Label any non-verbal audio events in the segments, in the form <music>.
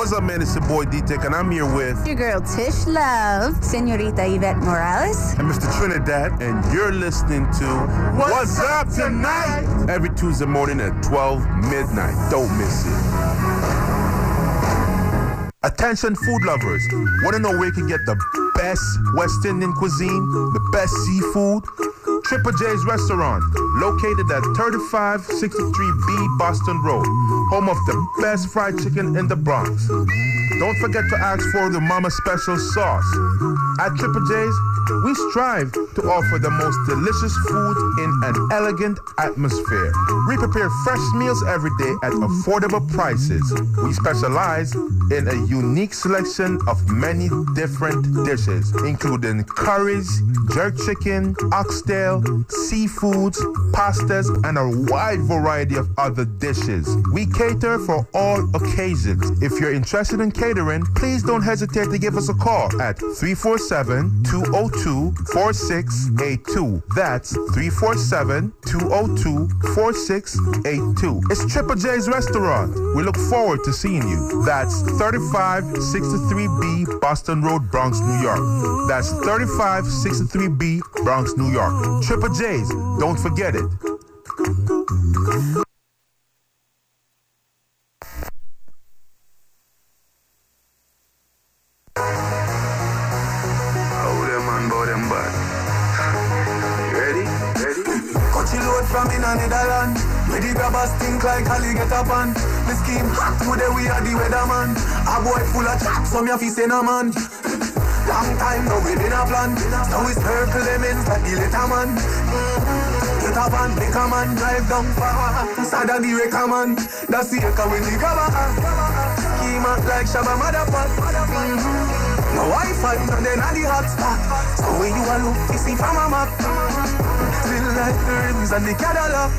What's up, man? It's your boy D-Tech, and I'm here with your girl Tish Love, Senorita Yvette Morales, and Mr. Trinidad, and you're listening to What's, What's Up Tonight? Every Tuesday morning at 12 midnight. Don't miss it. Attention food lovers. Want to know where you can get the best West Indian cuisine, the best seafood? Triple J's Restaurant, located at 3563B Boston Road, home of the best fried chicken in the Bronx. Don't forget to ask for the Mama Special sauce. At Triple J's, we strive to offer the most delicious food in an elegant atmosphere. We prepare fresh meals every day at affordable prices. We specialize in a unique selection of many different dishes, including curries, jerk chicken, oxtail, seafoods, pastas, and a wide variety of other dishes. We cater for all occasions. If you're interested in catering, please don't hesitate to give us a call at 347 202 4682. That's 347 202 4682. It's Triple J's Restaurant. We look forward to seeing you. That's 3563B Boston Road, Bronx, New York. That's 3563B Bronx, New York. Triple J's, don't forget it. From in a Netherland. Where the grabbers think like Ali get up on. The scheme hot today we are the weatherman. A boy full of chat, so me a fi say no man. Long time now we been a plan. Now we circle them in like the little man. Get up and make a man drive down far. Sada the wrecker man. That's the echo when the Schema like Shabba motherfucker. Mm-hmm. No Wi-Fi, and then at the hot spot. So when you a look, you see from a map. Feel like the rims and the Cadillac.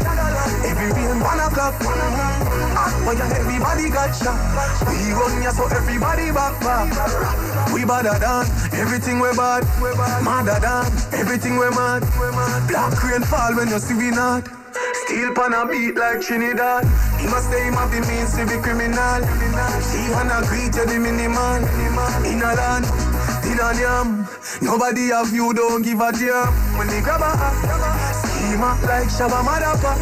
Every rain one o'clock. But yeah, everybody got shot. We run ya so everybody back back. We badder than everything we bad. Madder than everything we mad. Black rain fall when you see we not. Steel pan a beat like Trinidad. He must stay him the means to be criminal. She wanna greet you the minimal. In a land, in a yam. Nobody have you, don't give a damn. When they grab a schema like Shabba motherfucker.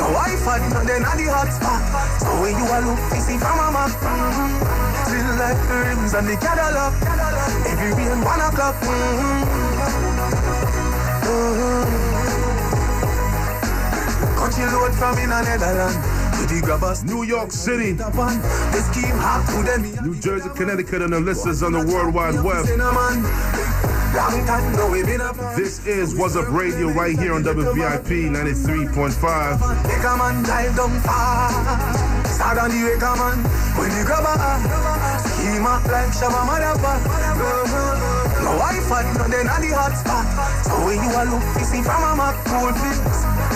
No Wi-Fi, no then the hot spot. So when you a look, you see from a map. Feel like the rims and the Cadillac. Every rain one o'clock. Mm-hmm. Mm-hmm. Road from in a Netherlands. New York City, New Jersey, Connecticut, and the listeners on the World Wide Web. This is What's Up Radio right here on WVIP 93.5. Start on the way, come on. When you grab a schema like Shabba motherfucker. No Wi-Fi, no then the hot spot. So when you are look, you see from a map, cool fix.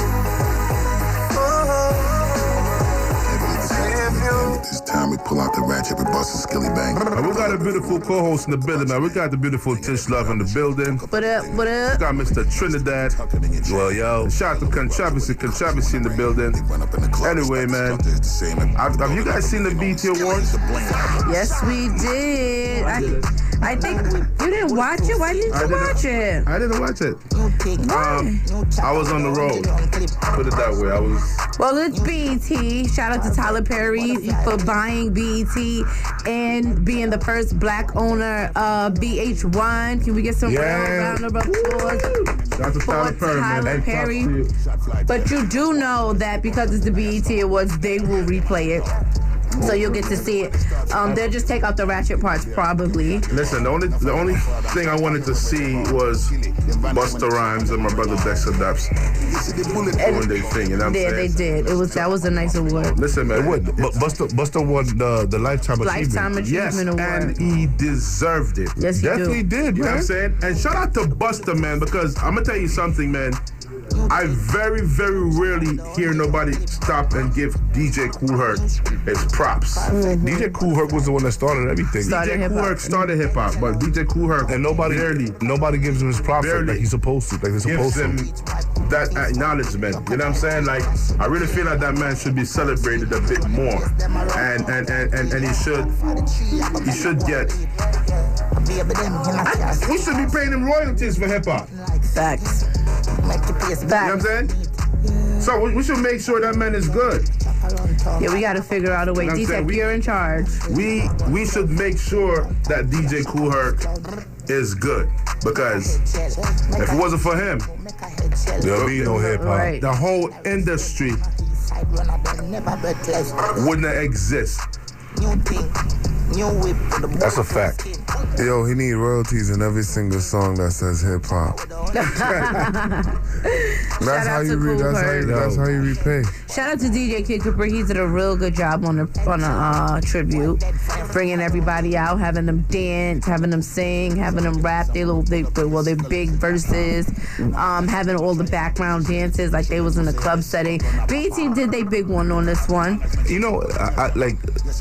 This time we pull out the ratchet with bust a skilly bang. We got a beautiful co-host in the building, man. We got the beautiful Tish Love in the building. What up? What up? We got Mr. Trinidad. Well, yo. Shout out to Controversy, Controversy in the building. Anyway, man, have, have you guys seen the BET Awards? Yes, we did. I, I think you didn't watch it. Why didn't you watch it? I didn't watch it. Um, I was on the road. Put it that way. I was. Well, it's BET. Shout out to Tyler Perry for buying BET and being the first black owner of VH1. Can we get some yeah. round of applause Shout to Tyler Perry, Tyler man. Perry. But you do know that because it's the BET Awards, they will replay it. So you'll get to see it. Um, they'll just take out the ratchet parts, probably. Listen, the only the only thing I wanted to see was Busta Rhymes and my brother Dexta Daps doing their thing. You know what I'm yeah, saying? they did. It was that was a nice award. Listen, man. It would. But Busta, Busta won the, the Lifetime Lifetime Achievement. Yes, Award. and he deserved it. Yes, he Definitely do. did, You know what I'm saying? And shout out to Busta, man, because I'm gonna tell you something, man. I very, very rarely hear nobody stop and give DJ Kool Herc his props. Mm-hmm. DJ Kool Herc was the one that started everything. Started DJ hip-hop. Cool Herc started hip hop, but DJ Cool Herc and nobody barely nobody gives him his props like, Barely. like he's supposed to. Like they're gives supposed him to. that acknowledgement. You know what I'm saying? Like, I really feel like that man should be celebrated a bit more. and and and and, and he should he should get. We ah, should be paying them royalties for hip hop. Facts. You know what I'm saying? So we, we should make sure that man is good. Yeah, we got to figure out a way. You know what I'm D saying? said We- you're in charge. We we should make sure that DJ Kool Herc is good because if it wasn't for him, There'll be no hip hop. Right. the whole industry wouldn't exist. That's a fact. Yo, he need royalties in every single song that says hip hop. <laughs> that's how to you re- Cool that's how you, that's how you repay. Shout out to DJ Kid Cooper. He did a real good job on a on a uh, tribute, bringing everybody out, having them dance, having them sing, having them rap. They little they well they big verses, um, having all the background dances like they was in a club setting. BET did they big one on this one. You know, I, I, like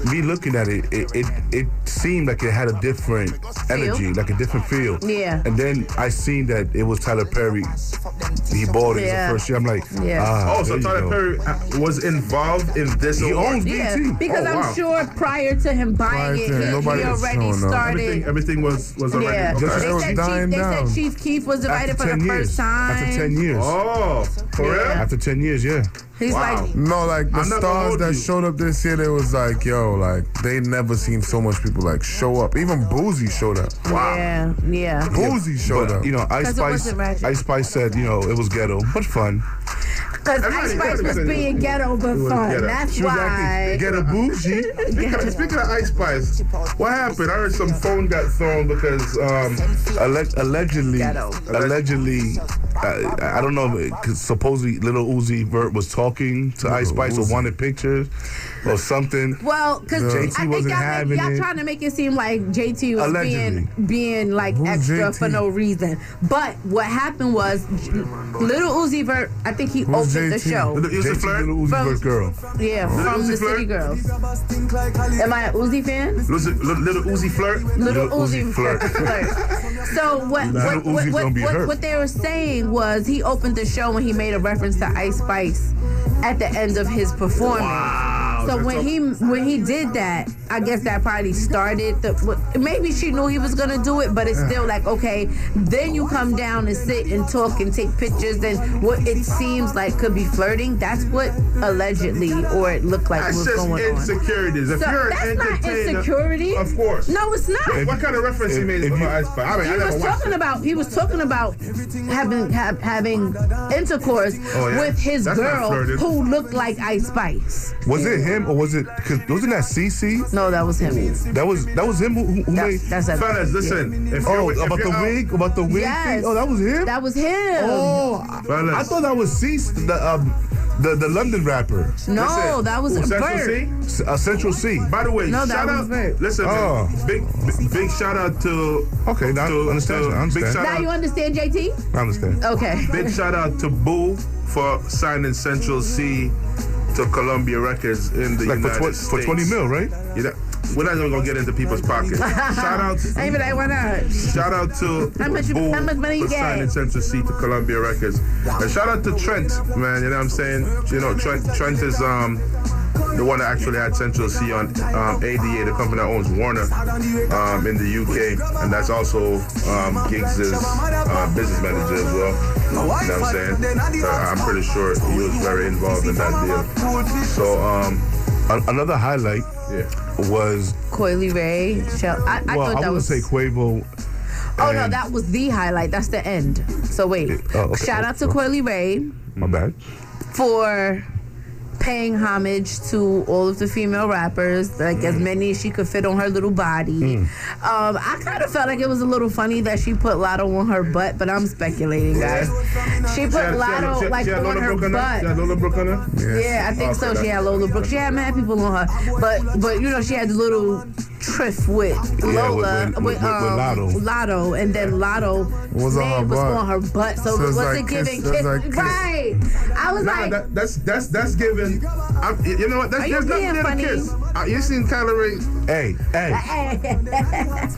me looking at it, it, it, it seemed like it had a different energy, like a different feel. Yeah. And then I seen that it was Tyler Perry. He bought it Yeah. the first year. I'm like, Yeah. ah, Oh, so there you Tyler go. Perry uh, was involved in this. He award. owns Yeah, because Oh, I'm sure prior to him buying Prior to it, him, he, nobody he already started. Everything, everything was was already. Yeah, okay. Just- they said, Chief, dying they down. said Chief Keef was invited for the years. first time. After 10 years. Oh, for real? After 10 years, yeah. He's Wow. like, No, like the I'm not gonna stars that you. showed up this year, they was like, yo, like they never seen so much people like show up. Even Boosie showed up. yeah, yeah. Boosie showed But, up. you know, Ice Spice. Ice Spice said, you know, it was ghetto, but fun. Because Ice Spice was being ghetto but was fun. ghetto. That's She was why. acting ghetto bougie. <laughs> Speaking of, speaking of Ice Spice, what happened? I heard some phone got thrown because um, Alle- allegedly, Ghetto. allegedly, I, I don't know, because supposedly Little Uzi Vert was talking to Ice Spice or wanted pictures or something. Well, because JT I think wasn't y'all, make, having y'all it. trying to make it seem like JT was Allegedly. being being like Who's extra JT? for no reason. But what happened was, Little Uzi Vert, I think he Who's opened the JT? show. Little Uzi JT Flirt? Little Uzi From- Vert girl. Yeah, from Uzi the Flirt? City Girls. Am I an Uzi fan? Little, little, little Uzi Flirt. Little, Little Uzi, Uzi flirt. flirt. <laughs> so what Little what, what, what, what, what they were saying was he opened the show and he made a reference to Ice Spice at the end of his performance. Wow. So when he when he did that, I guess that probably started the. Maybe she knew he was gonna do it, but it's still like okay. Then you come down and sit and talk and take pictures, and what it seems like could be flirting. That's what allegedly or it looked like That's was just going on. insecurities. If So you're an that's not entertainer, insecurity. Of course. No, it's not. What kind of reference he made if for you- Ice Spice? I mean, He I was talking it. about he was talking about having have, having intercourse Oh, yeah? with his That's girl who looked like Ice Spice. Was it him or was it? Cause wasn't that CC? No, that was him. That was that was him who, who That- made. that's a, Fellas, listen. If Oh, if about the out- wig, about the wig Yes. thing. Oh, that was him. That was him. oh, I, Fellas. I thought that was CC, the um, the the London rapper, no, Listen, that was who, Central Bert. C? S- uh, Central Cee. By the way, No, shout out. Bert. Listen, Oh. man, big, big big shout out to. Okay, now I understand, to- I understand. Big shout Now you understand, JT? I understand. Okay. Big shout out to Boo for signing Central Cee to Columbia Records in the Like for, United tw- States. for 20 mil, right? You know, we're not even gonna get into people's pockets. shout out. I even like why not? Shout out to <laughs> How much- Boo how much money you for signing Central Cee to Columbia Records. And shout out to Trent, man. You know what I'm saying? You know, Trent Trent is um the one that actually had Central Cee on um, ADA, the company that owns Warner um, in the UK, and that's also um, Giggs' uh, business manager as well. You know what I'm saying? Uh, pretty sure he was very involved in that deal. So um, another highlight yeah. was Coi Leray. Shell. I, I well, thought I that would was. say Quavo. oh no, that was the highlight. That's the end. So wait. Oh, okay. Shout out to Coi Leray. My bad. for paying homage to all of the female rappers, like as many as she could fit on her little body. Um, I kind of felt like it was a little funny that she put Latto on her butt, but I'm speculating, guys. She put She had- she had- Latto like she on her Brooke on her? She had butt. Lola Brooke on her? Yeah, I think Okay, so. She had Lola Brooke. She had mad people on her, but but you know she had the little Triff with Yeah, Lola with- with- with- with um, Latto. Latto, and then Latto Was on her was butt. on her butt, so, So it wasn't like giving kiss- it's kiss. like kiss. Right. I was Nah, like, that, that's that's that's giving. I'm, you know what? That's Are you there's nothing being there to funny? kiss. Uh, you seen Coi Leray? Hey, hey.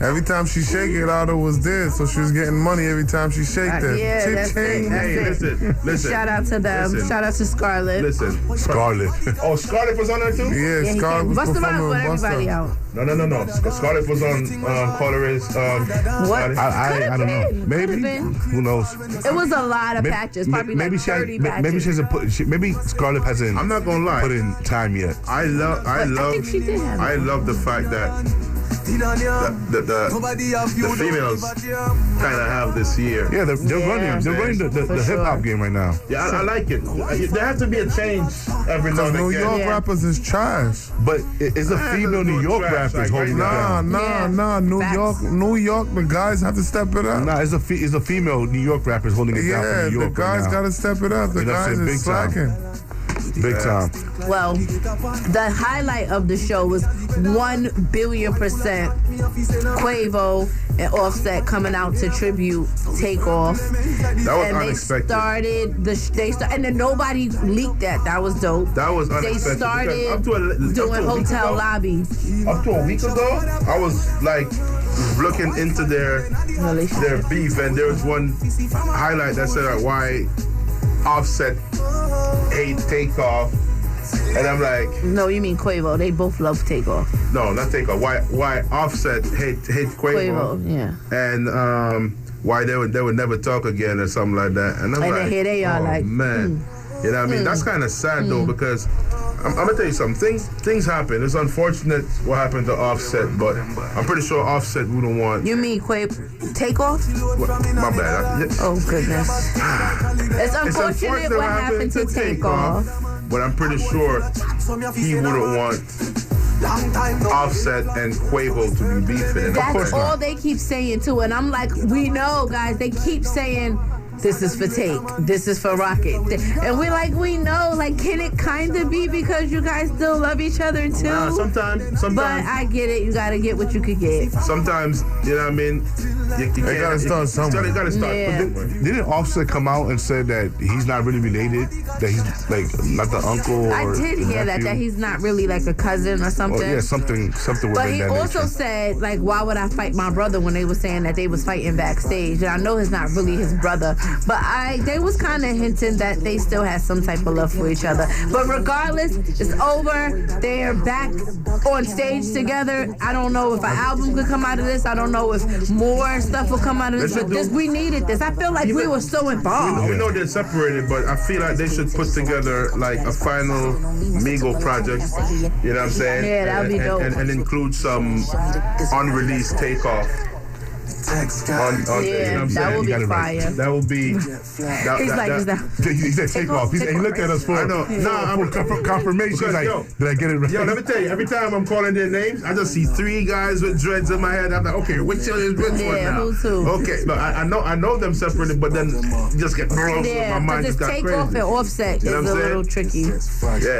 <laughs> Every time she shake it, Otto was there, so she was getting money every time she shaked Uh, it. yeah, that's it, Cha-ching. that's Hey, it. listen, <laughs> listen. shout out to them. Listen. Shout out to Scarlett. Listen. <laughs> Scarlet. Oh, Scarlett was on there too? Yeah, Yeah, he Scarlett came. was Bust the rhymes performing with with Busta. everybody out. No, no, no, no. Sc- Scarlett was on um, Coi Leray Um, What? body. I, I, I don't know. Maybe. Who knows? It was a lot of May- patches, probably maybe like she has- 30 may- patches. Maybe she hasn't put. She, maybe Scarlett hasn't. I'm not gonna lie. Put in time yet. I love. I But I love. think she did have I love the fact that the the, the, the females kind of have this year. Yeah, they're, they're Yeah. running. They're running the, the, the hip hop sure. game right now. Yeah, I, I like it. There has to be a change every now and then New again. York Yeah. rappers is trash. But it- it's a female New York trash, rappers like, holding it down. Nah, nah, Yeah. nah. New Facts. York, New York, the guys have to step it up. Nah, it's a fe- it's a female New York rappers holding it down yeah, the guys right gotta step it up. The You know what I'm guys saying? is Big time. slacking. Big time. Well, the highlight of the show was one billion percent Quavo and Offset coming out to tribute Takeoff. That was and they unexpected. started the sh- they start, and then nobody leaked that. That was dope. That was unexpected. They started up to a, up to doing a hotel ago- lobbies. Up to a week ago, I was like looking into their their beef, and there was one highlight that said like, why Offset hate Takeoff, and I'm like, No, you mean Quavo. They both love Takeoff. no, not Takeoff. Why why Offset hate hate Quavo, Quavo, yeah. and um, why they would they would never talk again or something like that. And I'm And like, here they are, oh, like, man. You know what I mean? That's kind of sad though hmm. because I'm, I'm gonna tell you something. Things things happen. It's unfortunate what happened to Offset, but I'm pretty sure Offset wouldn't want. You mean Quavo Takeoff? my bad. I- yeah. Oh goodness. It's It's unfortunate what happened to Takeoff. but I'm pretty sure he wouldn't want Offset and Quavo to be beefing. That's all they keep saying too. And I'm like, we know, guys. They keep saying this is for Take, this is for Rocket, and we're like, we know. Like, can it kind of be because you guys still love each other too? Nah, sometimes, but I get it. You gotta get what you could get. sometimes, you know what I mean. You, you They gotta can't- start somewhere. You gotta start. Yeah. somewhere. Didn't Offset come out and say that he's not really related? That he's like not the uncle or I did hear that nephew? that he's not really like a cousin or Oh, something. yeah, something, something But he that also nature. said, like, why would I fight my brother when they were saying that they was fighting backstage? And I know it's not really his brother, but I they was kind of hinting that they still had some type of love for each other. But regardless, it's over. They're back on stage together. I don't know if an album could come out of this. I don't know if more stuff will come out of this. But this, we needed this. I feel like we were so involved. We know they're separated, but I feel like they should put together like a final Migo project. You know what I'm saying? Yeah, that'd be and, dope. And, and include some unreleased takeoff. On, on, oh, oh, Yeah, you know that saying? would You got be it right. That would be. That, He's that- like, that- he's like, <laughs> He said take off. He's, he looked at us for, I know. for, Nah, I'm- conf- <laughs> confirmation. He's Because, like, yo, did I get it right? Yo, let me tell you, every time I'm calling their names, I just see three guys with dreads in my head. I'm like, okay, which one is which one Yeah, now? who's who? Okay, no, I, I know I know them separated, but then just get thrown. yeah, my mind just got take crazy. off and offset You know is what a I'm little tricky. Yeah,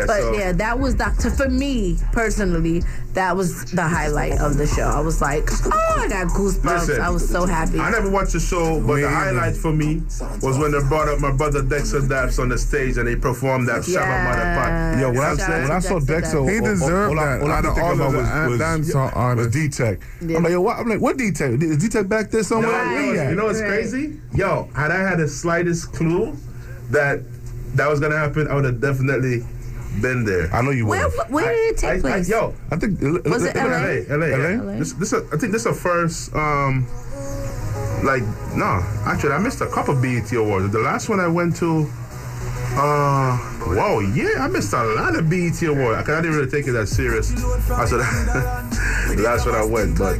But so yeah, that was the for me personally. That was the highlight of the show. I was like, oh, I got goosebumps. Listen, I was so happy. I never watched the show, but Me the highlight for me was when they brought up my brother Dexta Daps on the stage and they performed that Shabba Motherfucker. Yo, when I, Shout out when I saw Dexter Dexter, Daps. He all- all- deserved all that All I out could think all about of the was, was, dancehall was D-Tech. Yeah. I'm like, yo, what? I'm like, what D-Tech? Is D-Tech back there somewhere? you, know, Where he at? you know what's Right. crazy? Yo, had I had the slightest clue that that was gonna happen, I would have definitely been there. I know you where where did it I- take I- place? yo, I think Was it LA? LA, LA, LA? LA? This, this, I think this is the first. Um, like, no, actually, I missed a couple BET awards. The last one I went to. Uh, whoa, yeah, I missed a lot of BET awards. I didn't really take it that serious. I said the last one I went, but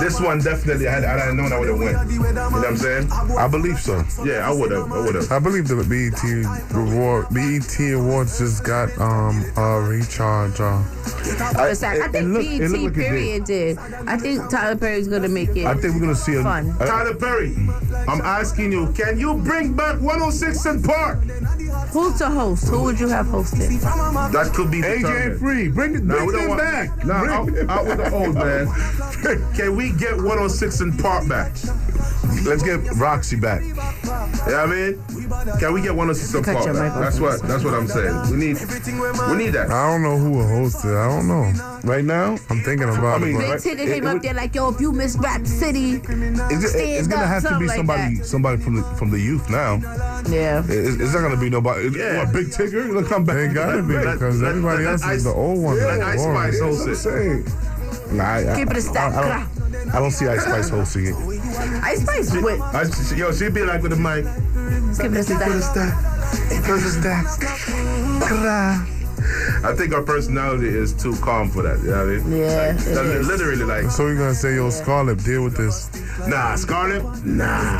this one definitely, I had, I didn't know I would have went. You know what I'm saying? I believe so. Yeah, I would have. I would have. I believe the BET reward BET Awards just got um a recharge. Uh, I, I it- think it look- BET it look like did. period did. I think Tyler Perry's gonna make it. I think we're gonna see a. Fun. a- Tyler Perry, I'm asking you, can you bring back 106 and Park? Who's to host? Who would you have hosted? That could be AJ determined. Free, bring it, Nah, bring we don't them want, back. Nah, Bring out, them out with the old man. Can we get 106 and Park back? Let's get Rocsi back. You know what I mean? Can we get 106 and Cut Park your back? That's what that's what I'm saying. We need we need that. I don't know who will host it. I don't know. Right now, I'm thinking about I mean, it. Big But right- Ticket it- came it up would- there like, yo, if you miss Rap City, it's, it's gonna up, have to be somebody, that. somebody from the from the youth now. yeah. It- It's, not gonna be nobody. Yeah. What, Big Tigger? Gonna come back? they gotta be because let- everybody let else Ice- is the old one. let That's Ice. Spice host I'm it. saying. Nah, I, Keep it a I- stack. I, I, don't, I don't see Ice Spice hosting it. Ice Spice with I, yo, she'd be like with the mic. keep it a stack. <laughs> I think our personality is too calm for that. You know what I mean? Yeah, Like, it that's literally like, So you're gonna say, yo, Scarlett, deal with this. nah, Scarlett, nah.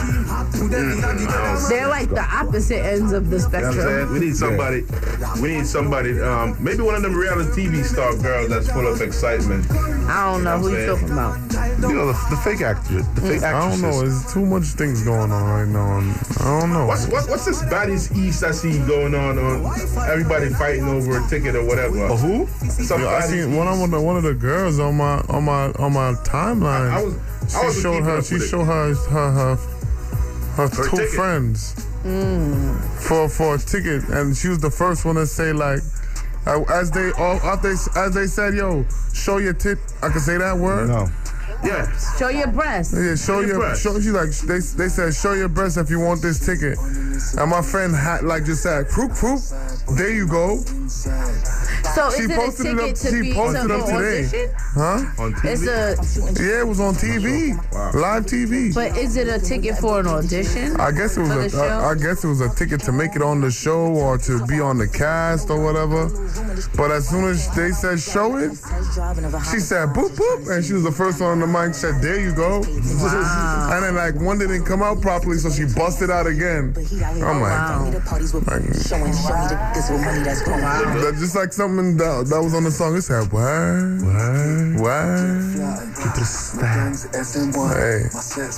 They're like the opposite ends of the You know what I'm spectrum. saying? We need somebody. We need somebody. Um, maybe one of them reality TV star girls that's full of excitement. I don't know who you You know what I'm talking about. You know, the, the fake actor, the fake I don't know. There's too much things going on right now. I don't know. What's what, what's this baddies east I see going on? On everybody fighting over a ticket or whatever. Who? Some Yo, I baddies seen one of the, one of the girls on my on my on my timeline. I- I was- I she wasn't showed her. She it. showed her her her, her, two ticket. friends for for a ticket, and she was the first one to say like. uh, As they all, as they, as they said, yo, show your tit. I can say that word. No. Yeah. Show your breast. Yeah, show your your, breast. show. She like they they said show your breast if you want this ticket. And my friend had like just said, "Crook, crook." There you go. So She is it a posted it ticket up- to she be posted to up today. audition? Huh? On TV. It's a, Yeah, it was on TV, live TV. but is it a ticket for an audition? I guess it was the a, I. I guess it was a ticket to make it on the show or to be on the cast or whatever. But as soon as they said show it, she said boop boop, and she was the first one on the mic. Said there you go. <laughs> And then like one didn't come out properly, so she busted out again. I'm like, that just like something that, that was on the song. It said what? What? What? Hey,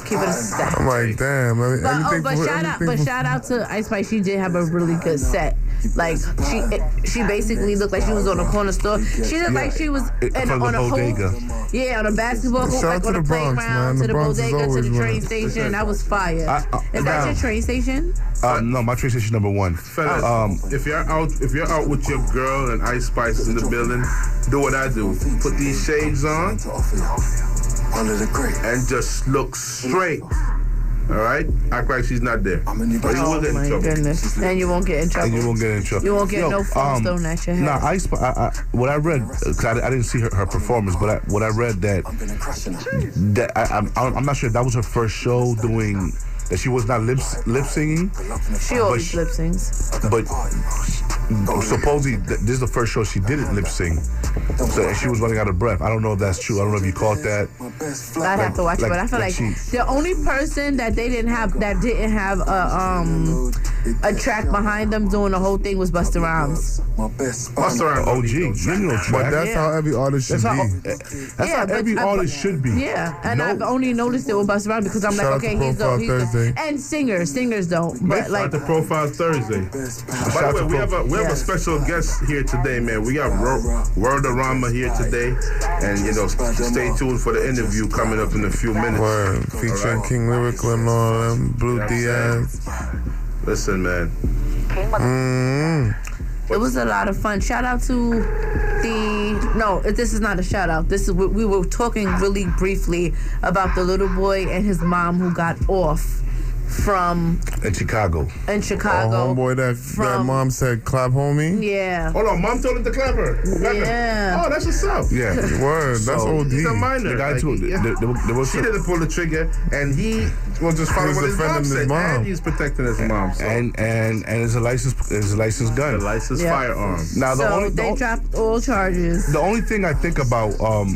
Keep it a stack. I'm like, damn. I mean, But, oh, but for- shout out, but for- shout out to Ice Spice. She did have a really good set. Like she, she basically looked like she was on a corner store. She looked like she was in, on a bodega. hoop. Yeah, on a basketball hoop, Shout out like to on a the Bronx, playground, man. to The the Bronx is bodega, to the train station. That was fire. I- I- Is that now- your train station? Uh, no, my train station number one. Fellas, Um, if you're out, if you're out with your girl and Ice Spice in the building, do what I do. Put these shades on Under the great. and just look straight. All right, act like she's not there. I'm in your Or you will Oh get in my trouble. goodness! And you won't get in oh, trouble. and you won't get in trouble. You won't get Yo, no phone um, thrown at your head. Nah, I, I, I what I read, cause I, I didn't see her, her performance, but I, what I read that I've been crushing it. that I, I'm I'm not sure if that was her first show doing that she was not lip lip singing, She always she- lip sings. but supposedly th- this is the first show she didn't lip sync, so and she was running out of breath. I don't know if that's true. I don't know if you caught that. I'd flight. have to watch like- it, but I feel like like, she- the only person that they didn't have that didn't have a um a track behind them doing the whole thing was Busta Rhymes. My best Bust around. OG, you know But that's Yeah. how every artist should That's how, be. that's Yeah, how every I- artist should be. Yeah, and No- I've only noticed it with Busta Rhymes because I'm Shout like, okay, he's the, he's the and singers, singers don't, but Shout like out to Profile Thursday. By the way, we have a we have a special guest here today, man. We got Ro- Worldarama here today, and you know, stay tuned for the interview coming up in a few minutes. Word, featuring Alright. King Lyrical and all them, Blue You know what I'm Diaz. Listen, man. Mm. it was a lot of fun. Shout out to the no, this is not a shout out. This is we we were talking really briefly about the little boy and his mom who got off from In Chicago. in Oh, Chicago. homeboy that, that mom said, clap homie. Yeah. Hold on, mom told him to clap her. Clap her. Yeah. Oh, that's what's up. Yeah. Word, that's So, OD. He's a minor. The guy Like, too. yeah. There, there, was- there was She didn't pull the trigger, and he was just following was what his defending mom his mom. and he's protecting his mom. So. and and and it's a license it's a licensed the gun. licensed Yeah. firearm. Now the So only the, they o- dropped all charges. the only thing I think about um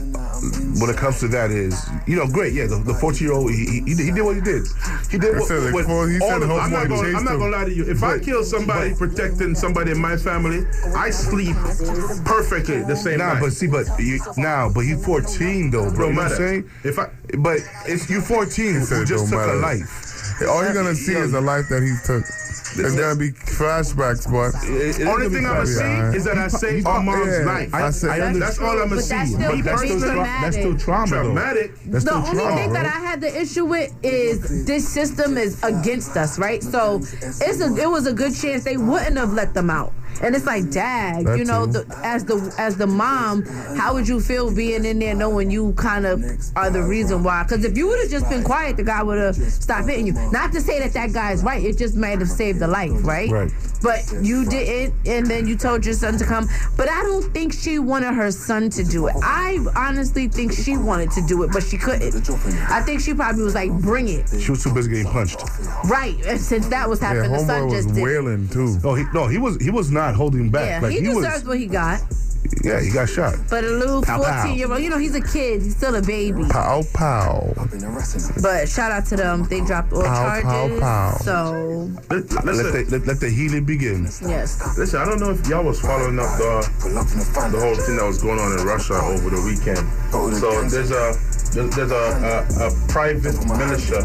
when it comes to that is you know great yeah the, the 14 year old he, he, he did what he did he did He what, said, what four- he all said of hope I'm not, gonna, I'm not gonna lie to you. If I kill somebody protecting somebody in my family, I sleep perfectly the same Nah, night. but see, but you, now, but he's 14 though, bro. Don't You know what I'm saying? If I But if you're 14 who said it just don't took a life, All you're gonna see is the life that he took. It's gonna be flashbacks, but It- it Only thing I'm gonna fast. see is that I saved my mom's yeah. life. I said- I understand. That's all I'm gonna But that's see. still But that's still, tra- traumatic. that's still trauma, though. traumatic. That's the only trauma, thing bro. that I had the issue with is this system is against us, right? So it's a, it was a good chance they wouldn't have let them out. And it's like, dag, That you know, the, as the as the mom, how would you feel being in there knowing you kind of are the reason why? Because if you would have just been quiet, the guy would have stopped hitting you. Not to say that that guy is right, it just might have saved a life, right? Right. But you didn't, and then you told your son to come. But I don't think she wanted her son to do it. I honestly think she wanted to do it, but she couldn't. I think she probably was like, "Bring it." She was too busy getting punched. Right, and since that was yeah, happening, the son homeboy was just did. it. wailing too. Oh, he, no, he was he was not holding back. Yeah, like he, he, deserves was. what he got. Yeah, he got shot. But a little Pow, pow. 14 year old, you know, he's a kid. He's still a baby. Pow pow. But shout out to them. They dropped all Pow, pow, charges. pow. So, Let, Let listen, the, let, let the healing begin. yes. listen, I don't know if y'all was following up the the whole thing that was going on in Russia over the weekend. So there's a there's, there's a, a, a private militia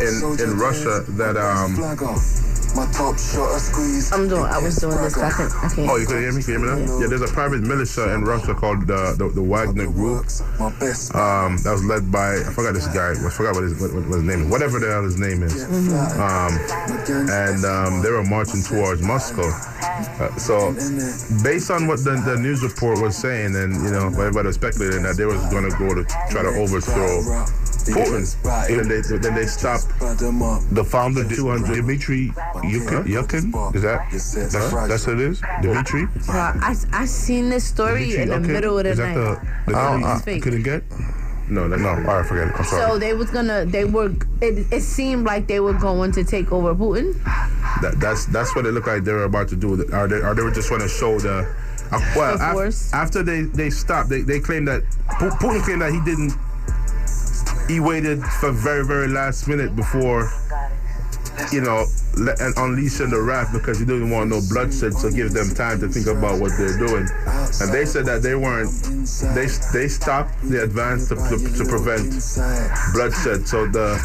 in in Russia that um My top shot, I squeeze. I'm doing, I was doing this. I can't, oh you can hear me can you hear me now? Yeah, there's a private militia in Russia called the the, the Wagner Group. Um, that was led by I forgot this guy. I forgot what his what, what his name is. Whatever the hell his name is. Um, and um, they were marching towards Moscow. Uh, so, based on what the, the news report was saying, and you know, everybody was speculating that they was going to go to try to overthrow Putin. Then they then they stopped. The founder, Di- 200. Dimitri Yukin, Yukin? Is that that's, that's what it is? Dimitri? Well, I, I seen this story Dimitri in the Yukin? middle of the is night. that the, the I guy don't- you I- couldn't get? No, that's No, all right, forget it. I'm sorry. so they was gonna, they were, it, it seemed like they were going to take over Putin. That, that's that's what it looked like they were about to do. Are they, or they were just trying to show the. Uh, well, The af- after they they stopped, they they claimed that Putin claimed that he didn't. He waited for very very last minute before, you know, unleashing the wrath because he didn't want no bloodshed. So give them time to think about what they're doing. And they said that they weren't. They they stopped the advance to, to, to prevent bloodshed. So the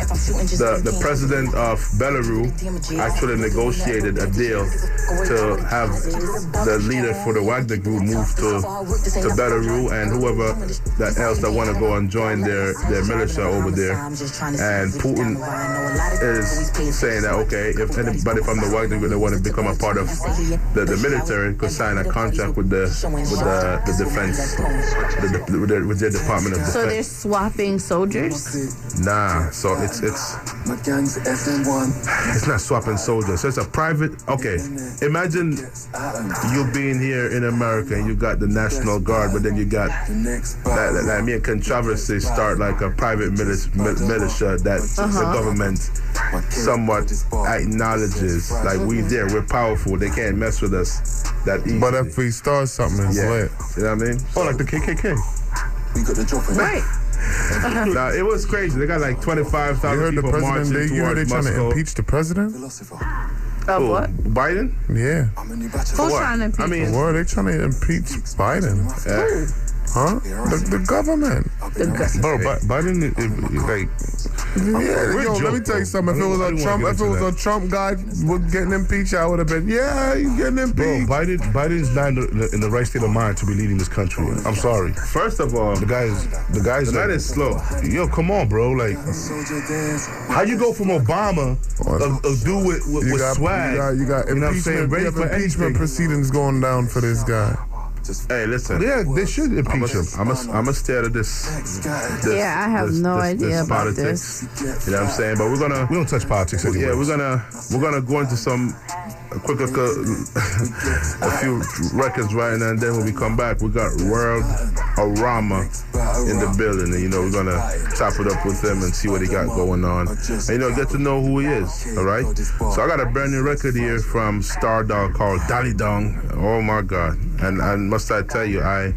the the president of Belarus actually negotiated a deal to have the leader for the Wagner group move to to Belarus and whoever that else that want to go and join their their militia over there. And Putin is saying that okay, if anybody from the Wagner group that want to become a part of the, the military could sign a contract with the with the, the defense the, the, with, their, with their Department of So they're swapping soldiers. Nah, so it's it's My gang's FM1. it's not swapping soldiers. So it's a private. Okay, imagine you being here in America and you got the National Guard, but then you got The next that, that, that me and controversy start like a private mili- mil- militia that the uh-huh. government somewhat acknowledges. Like we there, we're powerful. They can't mess with us. That easily. But if we start something, it's yeah, lit. you know what I mean? oh, like the KKK. We got the drop in. Right. <laughs> Nah, it was crazy. They got like twenty five You thousand heard the people marching? They, you heard they towards trying to impeach the president? Philosopher. Of Who, what? Biden? Yeah. I'm a new bachelor. Who's trying to impeach I mean, Word, they trying to impeach Biden. uh, Huh? The, the government. The gu- Bro, Bi- Biden, is, is like, Yeah, we're yo, let me tell you something. If it was don't- I a don't Trump, if it was into a Trump guy was getting impeached, I would have been, yeah, he's getting bro, impeached. Biden, Biden's not in the, in the right state of mind to be leading this country. I'm sorry. first of all, The guy's, the guy's the man like, is slow. yo, come on, bro. Like, how you go from Obama, oh, a, a dude with, with, You with got, swag, you got, you got you know what I'm saying, impeachment, ready you have for impeachment anything. proceedings going down for this guy. Hey, listen. Yeah, they should I'm impeach him. I'm a, I'm a stay out of this. this Yeah, I have this- no this- idea this about politics. You know what I'm saying? But we're gonna We don't touch politics anymore. Yeah, we're gonna we're gonna go into some a quick at a few records right now, and then when we come back, we got World Arama in the building, and you know we're gonna chop it up with him and see what he got going on, and you know get to know who he is. All right. So I got a brand new record here from Star Dog called Dali Dong. Oh my God! And and must I tell you, I.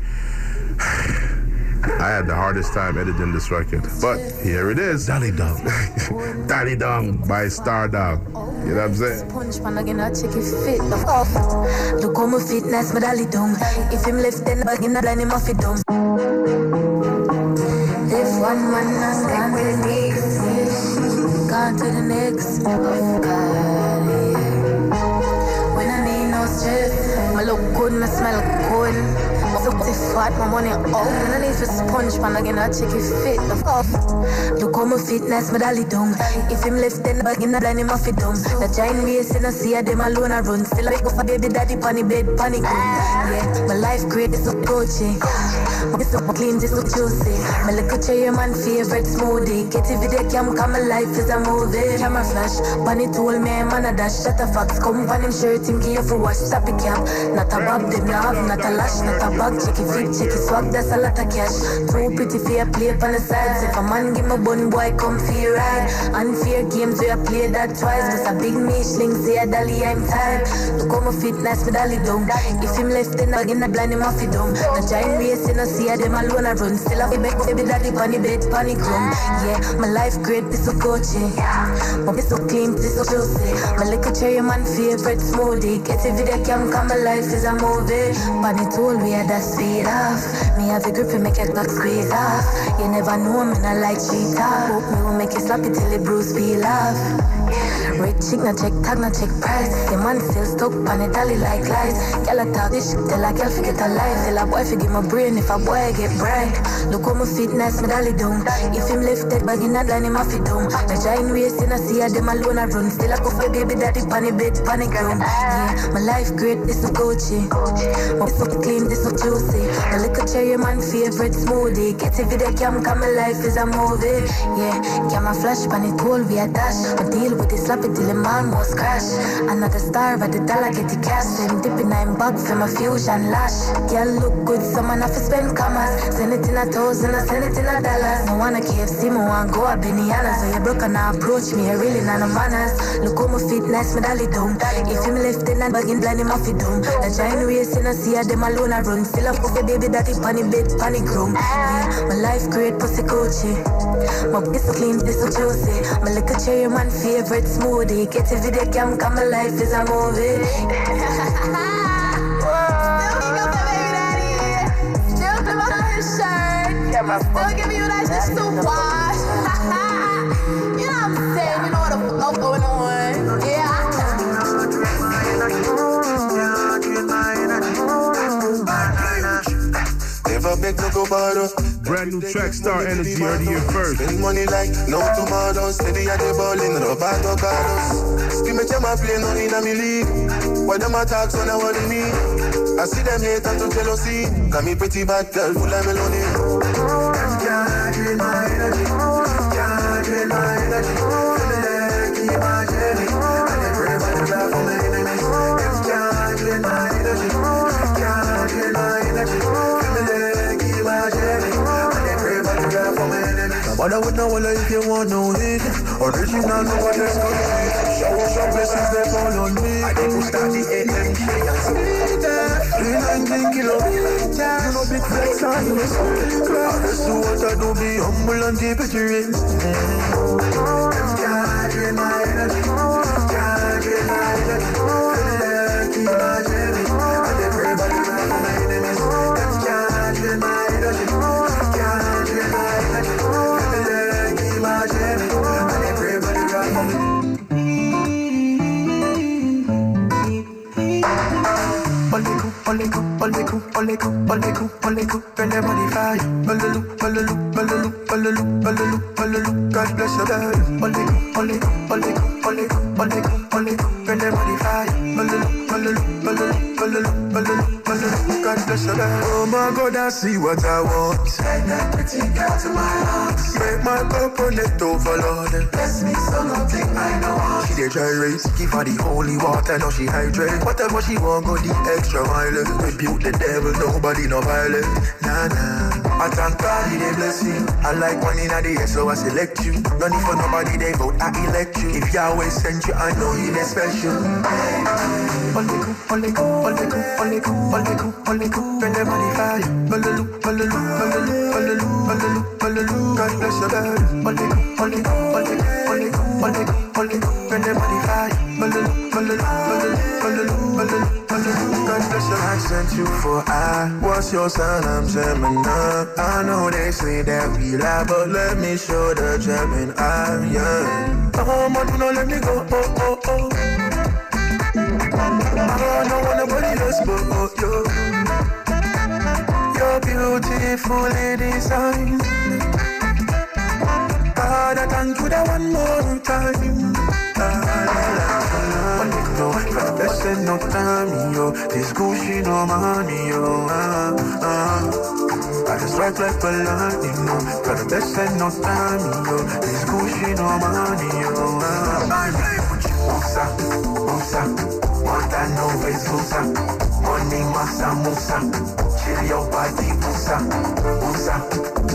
I had the hardest time editing this record. But here it is. Dolly Dong. <laughs> Dolly Dong by Stardog. You know what I'm saying? If him then in the blind, him off it dumb. One man gone to the next. Gone to the next. When I need no look good, my smell good. So if fat, my money. And I need to sponge pan again, I check if fit the fuck. Look how my fitness, my dolly down. If him left, then back in the line, him off it down. The giant race, and I see them alone, I run. Still I go for baby daddy, panny bed, panic room. Yeah, my life great, it's so coaching. It's so clean, it's so juicy. My little cherry, man, favorite smoothie. Get it video cam, come my life is a movie. Camera flash, bunny told me, man, I dash. Shut the fox, come on him shirt, him give for wash. Stop it, cap. Not a bob, them have, not a lash, not a bag. It fit, check it swag, that's a lot of cash. Too pretty for a play on the sides. If a man give me bun, boy, come for ride. Unfair games, we a play that twice. Just a big sling, say a dolly, I'm tired. Look how my fitness, me dolly down. If him left, then I blind him off it down. The giant race, you see a them alone, I run. Still a baby, baby daddy, bunny bed, panic room. Yeah, my life great, this so coaching. My this so clean, this so juicy. My little cherry, man, favorite smoothie. Get a video cam, come, my life is a movie. Bunny told we had ah, that speed off. Me have a grip and make it back squeeze off. You never know me, I like cheetah. Hope me will make it sloppy till it bruise be off. Rich chick, na check tag, na check price. The man still stuck on it, dolly like lies. Girl, I talk this shit, tell a girl forget her life. Tell a boy forget my brain if a boy get bright. Look how my fitness, me dolly down. If him left dead, bag in a blind, him off it down. The giant race, in a see a them alone, I run. Still I go for baby daddy, panic bed, panic room. Yeah, my life great, this so Gucci. My so clean, this so juicy. My little cherry, man, favorite smoothie. Get a video cam, come, my life is a movie. Yeah, camera flash, pan it cold, we a dash. I deal with it, slap it till the man must crash. Another star, but the dollar get the cash. Same dipping nine bucks for my fusion lash. Girl look good, someone have to spend commas. Send it in a thousand, I send it in a dollars. No wanna KFC, me want go a Benihana. So you broke and I approach me, I really not no manners. Look how my fitness, me dolly down. If him left in and bagging blind him off it down. The giant race, you know, see a them alone, I run. Still up with the baby daddy, panic bed, panic room. Yeah, my life great, pussy Gucci. My piss clean, this so juicy. My little cherry, man, favorite smoothie. Get a video cam, come, my life is a movie. Still giving you that shit to wash. <laughs> you know what I'm saying? You know what the fuck going on. Yeah. Never beg no go borrow. Brand new track, Star Energy, heard it here first. Spend money like no tomorrow. Steady at the ball in rubber no cardos. Give me time I play no in a me league. Why them attacks when I want me? I see them hate and to jealousy. Got me pretty bad girl full of melody. Them can't drain my energy. Can't drain my energy. I would know well if you want no hit. Original, no one else could be. Shower some blessings they fall on me. I we start the AMG that. 390 kilometers. You know big flex on you. Class do what I do, be humble and keep it real. Drain my energy. Drain my energy. Keep my journey. Oliku, oliku, oliku, oliku, when everybody fire. Olulu, olulu, olulu, olulu, olulu, olulu, God bless your girl. Oliku, oliku, oliku, oliku, oliku, oliku, when everybody fire. Olulu, olulu, olulu, olulu, olulu, olulu, God bless your girl. Oh my God, I see what I want. Send that pretty girl to my house. My cup run it over, Lord. Bless me so nothing I know. She dey dry race, give her the holy water, now she hydrate. Whatever she want, go the extra mile. Rebuke the devil, nobody no violent. Nah, nah. I God, he dey bless me. I like one in a air, so I select you. No need for nobody, they vote, I elect you. If Yahweh sent you, I know you dey special. Oleku, oleku, oleku, oleku, oleku, oleku, the money fire. Olulu, olulu, olulu, olulu, olulu, olulu, God bless your girl. Oleku, your I sent you for I. What's your sign? I'm Gemini. I know they say that we lie, but let me show the Gemini. Yeah. Oh, man, do not let me go. Oh, oh, oh. I don't want nobody to just about oh, you. You're beautifully designed. God, I thank you that one more time. For the best and no time, yo. This Gucci no money, yo. Uh, uh. I just strike like a lightning, yo. For the best and no time, yo. This Gucci no money, yo. Uh. I play with you, Musa, Musa. More than no Musa. Money, massa, Musa. Chill your body, Musa, Musa,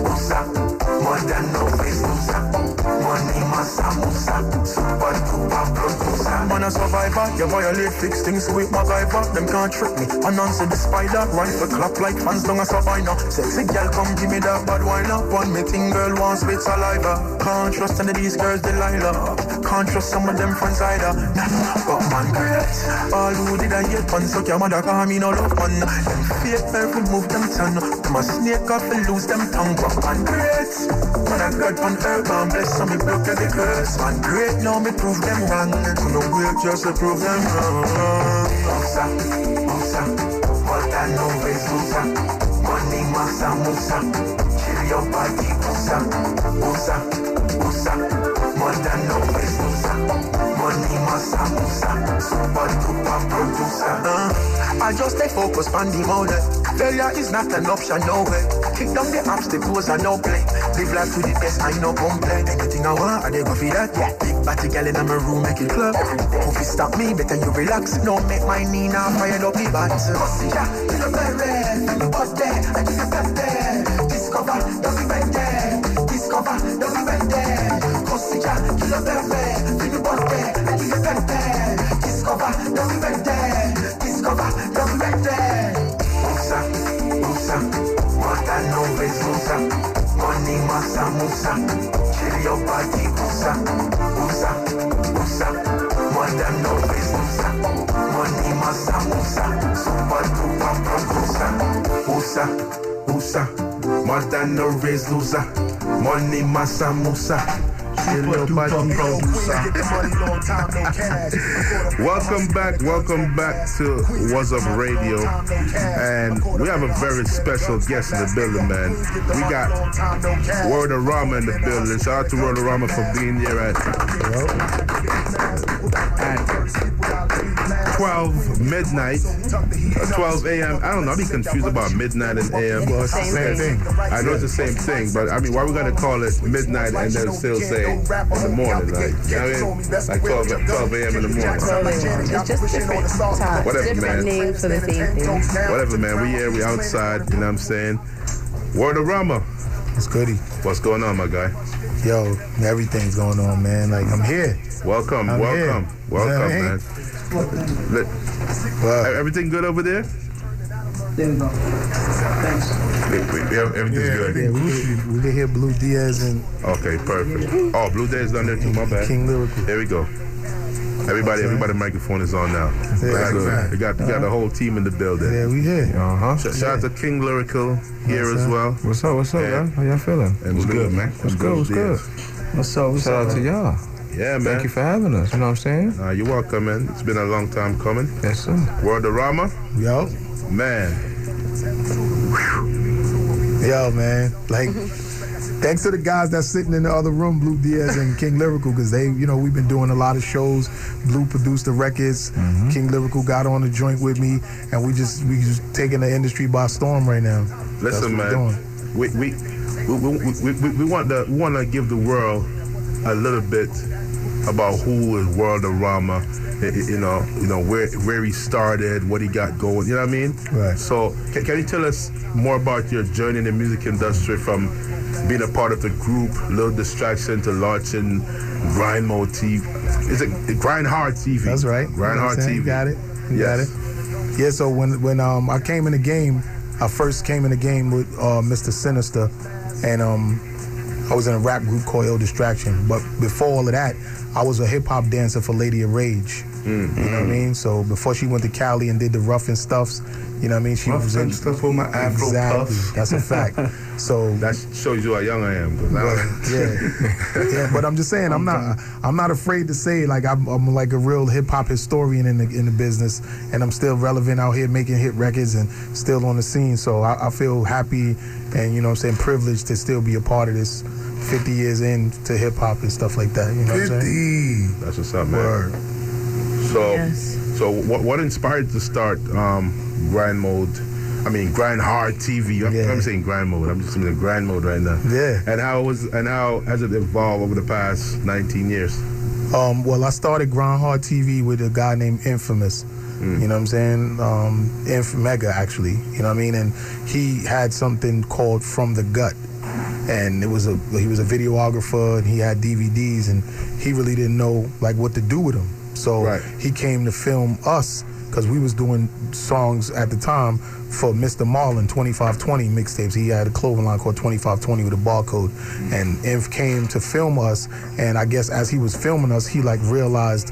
Musa. More than no Musa. Money, massa, Musa. Super duper producer. Man a survivor, you violate fixed things with my viber. Them can't trick me. Answer the spider, rifle clap like fans down a savannah. Sexy girl, come give me that bad wine up. One me thing girl wants spit saliva. Can't trust any of these girls, Delilah. Can't trust some of them friends either. But man, great. All who did I hate fun, suck your mother, call me no love fun. Them fake perfect move them tongue. Them a snake off and lose them tongue. But man, great. Man, I got on earth and bless some me broke every curse. Man, great, now me prove them wrong. So no wait just to prove them wrong. Musa, Musa, than no Musa. Money, massa, Musa. Chill your body, Musa, Musa, Musa. Than no Musa. Money, massa, Musa. Super duper producer. Uh, I just stay focused on the model. Failure is not an option, no way. Kick down the obstacles and no play. Live life to the best, I no complain. Anything I want, I go for that. Yeah. Big body girl in my room, make it club. If you stop me, better you relax. No make my knee now fire up the bands. Consider, you know very You was there, and you felt there. Discover, don't be right there. Discover, don't be right there. Consider, you know very You was there, and you felt there. Discover, don't be right there. Discover, don't be right there. More than no Musa. Money, massa, Musa. Chill your body, Musa, Musa, Musa. More than no Musa. Money, massa, Musa. Super duper producer. Musa. More than no Musa. Money, massa, Musa. Chill your body, producer. <laughs> Welcome back, welcome back to What's Up Radio. And we have a very special guest in the building, man. We got Worldarama in the building. Shout out to Worldarama for being here at, at 12 midnight, uh, 12 a.m. I don't know, I'll be confused about midnight and a.m. Well, it's the same thing. I know it's the same thing, but I mean, why are we gonna call it midnight and then still say in the morning? Like, you know what I mean? Like 12, 12 a.m. in the morning. It's just different times, Whatever, different man. names for the same thing. Whatever, man. We here, we outside, you know what I'm saying? Worldarama. It's goody. What's going on, my guy? Yo, everything's going on, man. Like, I'm here. Welcome, I'm welcome, here. welcome, Yeah, man. Let- Wow. everything good over there? There we go. Thanks. We- we- we have- everything's Yeah, good. yeah, we, can- we can hear Blue Diaz and Okay, perfect. Oh, Blue Diaz down there too. My bad. King Lyrical. There we go. Everybody, everybody, microphone is on now. Yeah, we got, good. we got, we got the whole team in the building. Yeah, we here. Uh huh. Sh- Shout out to King Lyrical here Yes, as sir. well. What's up? What's up, Yeah. man? How y'all feeling? It was good, man? What's good? What's good? What's up? What's Shout up? out to y'all. Yeah, man. Thank you for having us. You know what I'm saying? Uh, you're welcome, man. It's been a long time coming. Yes, sir. Worldarama, Yo, man. yo, man. Like, <laughs> thanks to the guys that's sitting in the other room, Blue Diaz and King Lyrical, because they, you know, we've been doing a lot of shows. Blue produced the records. Mm-hmm. King Lyrical got on the joint with me, and we just we just taking the industry by storm right now. Listen, man. We we, we, we, we, we, we want to we want to give the world a little bit about who is Worldarama. You know, you know where where he started, what he got going. You know what I mean? Right. So, can, can you tell us more about your journey in the music industry from being a part of the group, Little Distraction, to launching Grind Mode TV? Is it Grind Hard TV? That's right. Grind You know what Hard TV. You got it. You Yes. got it. Yeah, so when when um I came in the game, I first came in the game with uh, Mr. Sinister, and um I was in a rap group called Ill Distraction. But before all of that, I was a hip hop dancer for Lady of Rage. Mm. You know what I mean? So before she went to Cali and did the rough and stuffs, you know what I mean? She Rough was in and Stuff with my Afro exactly. puffs. That's a fact. <laughs> So That shows you how young I am. But, yeah, <laughs> yeah. But I'm just saying, I'm not, I'm not afraid to say like I'm, I'm like a real hip hop historian in the in the business, and I'm still relevant out here making hit records and still on the scene. So I, I feel happy and you know what I'm saying privileged to still be a part of this. 50 years into hip hop and stuff like that. You know what I'm saying? 50. That's what's up, man. Word. So, Yes. so what, what inspired to start um, grind mode? I mean, grind hard TV. I'm, Yeah. I'm saying grind mode. I'm just in grind mode right now. Yeah. And how was and how has it evolved over the past 19 years? Um, well, I started Grind Hard TV with a guy named Infamous. You know what I'm saying? Um, Inf Mega, actually. You know what I mean? And he had something called From the Gut. And it was a he was a videographer and he had DVDs and he really didn't know like what to do with them. So Right. he came to film us because we was doing songs at the time for Mr. Marlin 2520 mixtapes. He had a clothing line called 2520 with a barcode. And Inf came to film us and I guess as he was filming us, he like realized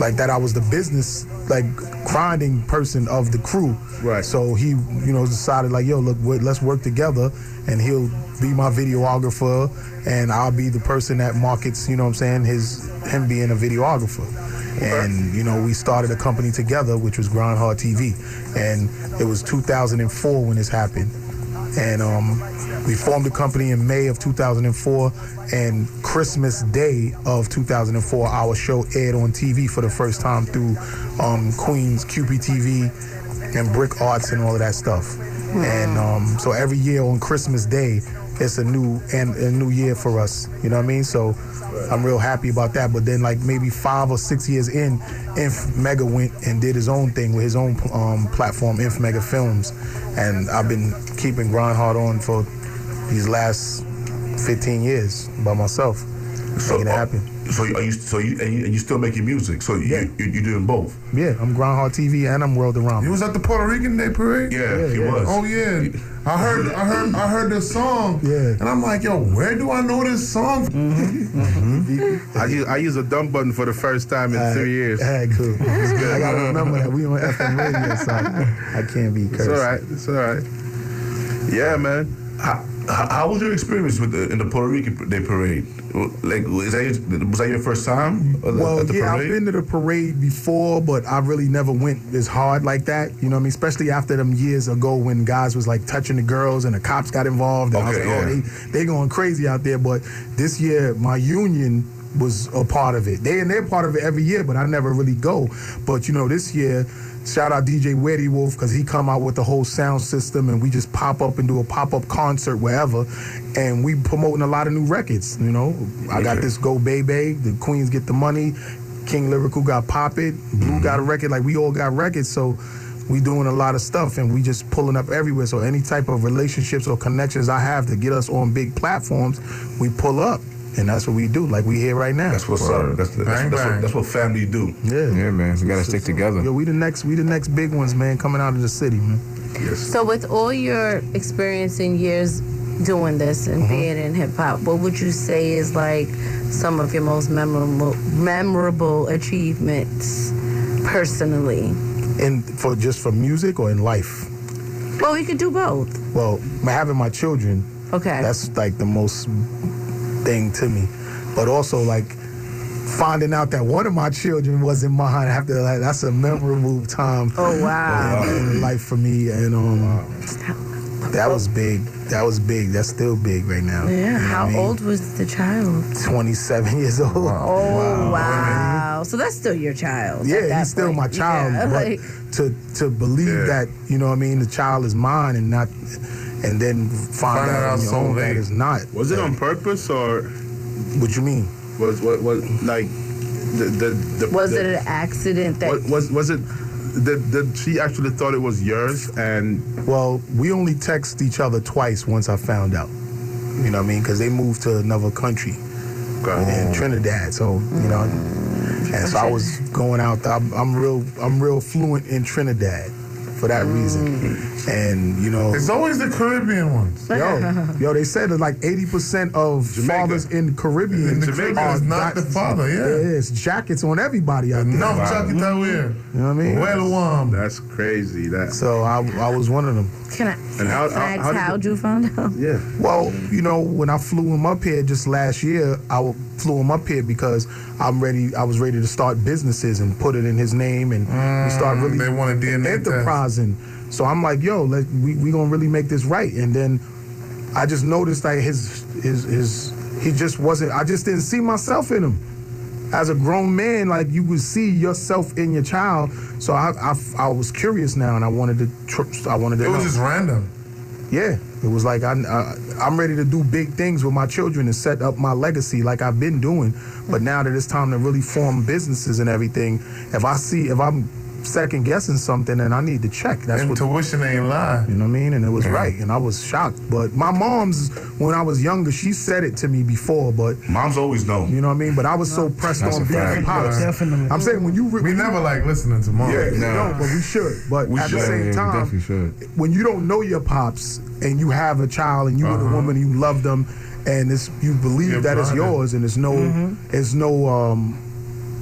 like that I was the business like grinding person of the crew. Right. So he, you know, decided like, yo, look, let's work together, and he'll be my videographer, and I'll be the person that markets. You know what I'm saying? His him being a videographer. And you know, we started a company together, which was Hard TV, and it was 2004 when this happened. And um, we formed the company in May of 2004, and Christmas Day of 2004, our show aired on TV for the first time through um, Queens QPTV and BRIC Arts and all of that stuff. And um, so every year on Christmas Day, it's a new and a new year for us. You know what I mean? So I'm real happy about that. But then, like maybe five or six years in, Inf Mega went and did his own thing with his own um, platform, Inf Mega Films, and I've been keeping Grind Hard on for these last 15 years by myself, making it uh, happen. So are you? So you and, you and you still making music? So you, Yeah. you you doing both? Yeah, I'm Grind Hard TV and I'm Worldarama. You was at the Puerto Rican Day Parade? Yeah, he yeah. was. Oh yeah, I heard, I heard, I heard this song. Yeah. and I'm like, yo, where do I know this song? Mm-hmm. Mm-hmm. Mm-hmm. <laughs> I use, I use a dumb button for the first time in three years. All right, cool. <laughs> I gotta remember that we on FM radio, so <laughs> I can't be It's cursed. all right. It's all right. Yeah, man. How, how, how was your experience with the in the Puerto Rican Day Parade? Like, is that your, was that your first time Well, yeah, parade? I've been to the parade before, but I really never went as hard like that. You know what I mean? Especially after them years ago when guys was like touching the girls and the cops got involved. And I was Okay, like, oh, they, they going crazy out there. But this year, my union was a part of it. They and they're part of it every year, but I never really go. But you know, this year, shout out DJ Weddy Wolf because he come out with the whole sound system, and we just pop up and do a pop up concert wherever, and we promoting a lot of new records. You know, I got this Go Baby, the Queens Get the Money, King Lyrical got Pop It, Blue mm-hmm. got a record, like we all got records, so. We doing a lot of stuff and we just pulling up everywhere. So any type of relationships or connections I have to get us on big platforms, we pull up, and that's what we do. Like we here right now. That's what's up. That's, that's, Bang, that's, bang. what, that's what family do. yeah. Yeah, man. We gotta stick together. Yo, we the next, we the next big ones, man, coming out of the city, man. Yes. So, with all your experience and years doing this and mm-hmm. being in hip hop, what would you say is like some of your most memorable memorable achievements personally? And for just for music or in life. Well, we could do both. Well, having my children, Okay. that's like the most thing to me. But also like finding out that one of my children wasn't mine after that, that's a memorable time. Oh, wow. in, in life for me, and um, that was big. That was big. That's still big right now. yeah. You know How I mean? old was the child? 27 years old. Oh wow. So that's still your child. Yeah, he's still point. my child, Yeah, <laughs> but like, to to believe Yeah. that you know what I mean, the child is mine and not, and then find, Find out, out on your so own that late. it's not. Was it on purpose or What you mean? was what was like the the, the was the, it an accident that was, was was it did, did she actually thought it was yours and Well, we only text each other twice once I found out. You know what I mean? Because they moved to another country in Trinidad. So you know, and so I was going out. I'm, I'm real. I'm real fluent in Trinidad. For that reason. And you know, It's always the Caribbean ones. yo, yo, they said that like eighty percent of fathers in Caribbean In the Caribbean is not the father, yeah. it's jackets on everybody out there. No, chuck it that way. You know what I mean? Well, warm. That's crazy. That So I, I was one of them. Can I, And how- can I how- how ask did you found out? yeah. Well, you know, when I flew him up here just last year, I flew him up here because I'm ready. I was ready to start businesses and put it in his name and we start mm, really they want a DNA enterprising. So I'm like, yo, let, we we gonna really make this right. And then I just noticed like his his his he just wasn't. I just didn't see myself in him. As a grown man, like you would see yourself in your child. So I I, I was curious now, and I wanted to. Tr- I wanted to. It was know. just random. Yeah, it was like I, I, I'm ready to do big things with my children and set up my legacy like I've been doing. But now that it's time to really form businesses and everything, if I see if I'm second guessing something, and I need to check. That's what Intuition ain't lie. you know what I mean? And it was right, and I was shocked. But my mom's, when I was younger, she said it to me before, but Moms always know. you know what I mean. But I was so pressed That's on being a pops. Definitely. I'm saying when you re- We never like listening to mom. yeah, No. no, but we should. But We at should. the same Yeah, time, definitely when you don't know your pops and you have a child and you with a Uh-huh. woman, you love them, and it's you believe You're that it's yours, and it's no, it's no, um,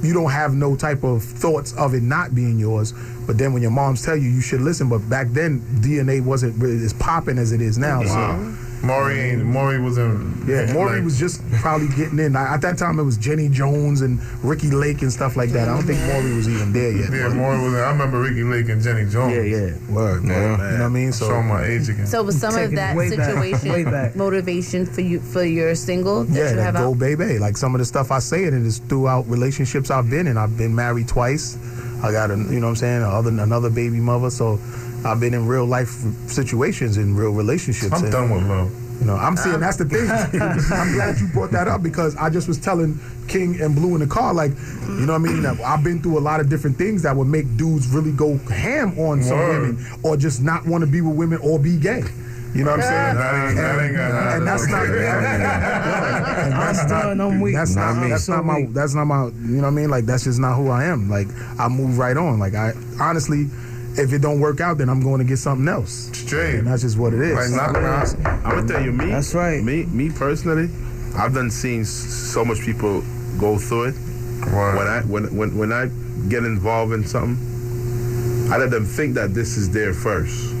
you don't have no type of thoughts of it not being yours. But then when your moms tell you, you should listen. But back then, DNA wasn't really as popping as it is now. So. Maury ain't. Maury was in. Yeah, Maury like, was just probably getting in. At that time, it was Jenny Jones and Ricki Lake and stuff like that. I don't think Maury was even there yet. Yeah, Maury was in. I remember Ricki Lake and Jenny Jones. yeah, yeah. Word, Yeah, word. You know man. what I mean? So Showing my age again. So was some of that way back, situation way back. motivation for you for your single that yeah, you have go out? baby. Like some of the stuff I say in it is throughout relationships I've been in. I've been married twice. I got a, you know what I'm saying, other another baby mother. So I've been in real life situations in real relationships. I'm and, done with love. You know, I'm saying that's the thing. <laughs> I'm glad you brought that up because I just was telling King and Blue in the car, like, you know what I mean? I've been through a lot of different things that would make dudes really go ham on some Word. women or just not want to be with women or be gay. You know what I'm saying? That ain't- that ain't got and that's not do with it. and that's I'm not done, I'm weak. that's not I'm that's not my that's not my you know what I mean like that's just not who I am like I move right on like I honestly if it don't work out then I'm going to get something else Straight. and that's just what it is Like, not, not, I'm gonna tell you, me. That's right. Me, me personally, I've done seen so much people go through it. Word. When I when when when I get involved in something, I let them think that this is there first.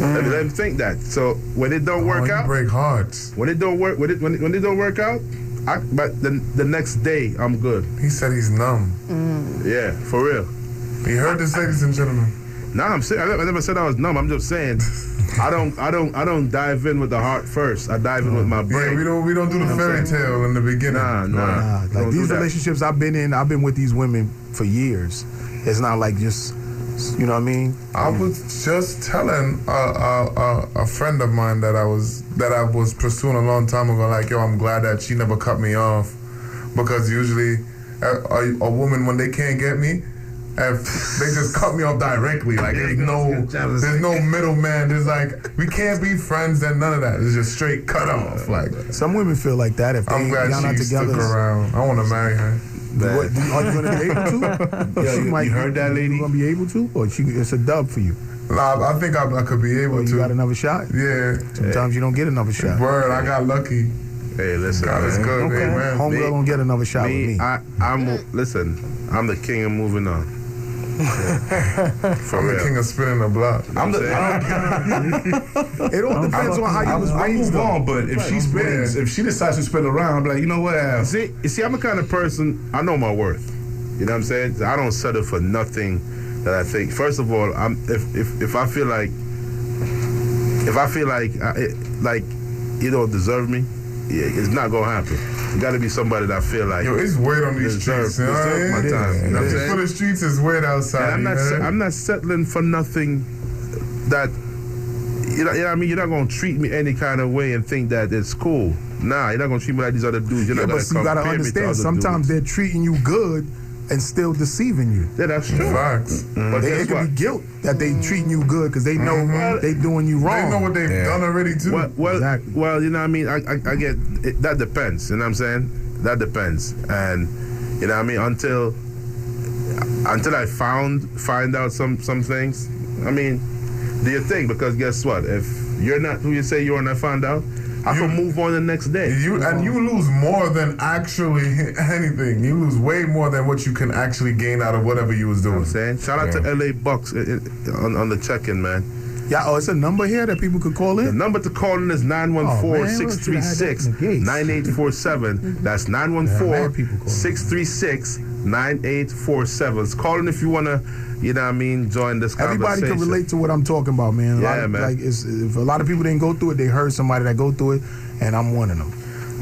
Let, let them think that. So when it don't oh, work you out, break hearts. when it don't work, when it when it, when it don't work out, I, but the the next day I'm good. He said he's numb. Yeah, for real. You heard this, ladies and gentlemen. Nah, I'm saying I never- said I was numb. I'm just saying I don't I don't I don't dive in with the heart first. I dive in with my Yeah, brain. we don't we don't do the fairy tale in the beginning. Nah, nah. Nah, like Don't these that. relationships I've been in, I've been with these women for years. It's not like just, you know what I mean? I mm. was just telling a, a, a, a friend of mine that I was that I was pursuing a long time ago. Like, yo, I'm glad that she never cut me off because usually a, a, a woman when they can't get me, if they just cut me off directly. Like, there's no there's no middleman. There's like we can't be friends and none of that. It's just straight cut off. Like, Some women feel like that if they I'm glad y'all not together. stuck around. I want to marry her. What, are you gonna be able to? <laughs> Yeah, She you- might- you heard that, lady? You gonna be able to, or she, it's a dub for you? Nah, I think I, I could be Or able you got another shot? Yeah. Sometimes you don't get another shot. Word, I got lucky. Hey, listen, God is man. good, Okay. man. Homegirl Me- don't get another shot with Me, me. I, I'm listen. I'm the king of moving on. For I'm the king of spinning the block. I'm the. <laughs> it all depends on how you was I raised. move on, but if she spins, if she decides to spin around, I'm like, you know what? Al? see, you see, I'm the kind of person. I know my worth. You know what I'm saying? I don't settle for nothing that I think. First of all, I'm if if, if I feel like if I feel like I, like you don't deserve me, yeah, it's not gonna happen. You got to be somebody that I feel like. Yo, it's weird on these deserve, streets. You know what I deserve my time. You know saying? For the streets is weird outside. And I'm not. se- I'm not settling for nothing that you know. You know what I mean? You're not gonna treat me any kind of way and think that it's cool. Nah, you're not gonna treat me like these other dudes. You're Yeah, but see, you gotta understand. Sometimes dudes. they're treating you good and still deceiving you. yeah, that's true. Facts. Mm-hmm. But They, it could what? be guilt that they treating you good because they know mm-hmm. they doing you wrong. They know what they've done already too. Well, well, Exactly. well, you know what I mean? I, I, I get it, that depends. You know what I'm saying? That depends. And you know what I mean? Until until I found find out some some things, I mean, do your thing because guess what? If you're not who you say you are and I found out, I can move on the next day. You and you lose more than actually <laughs> anything. You lose way more than what you can actually gain out of whatever you was doing. I'm saying, shout out to LA Bucks uh, uh, on, on the check-in, man. Yeah, oh, it's a number here that people could call in? The number to call in is Oh, man, what if you had that in the gates? 914-636-9847. That's Yeah, mad people calling. 914-636-9847. Call in if you want to, you know what I mean, join this conversation. Everybody can relate to what I'm talking about, man. A Yeah, of, man. Like, it's, if a lot of people didn't go through it, they heard somebody that go through it, and I'm one of them.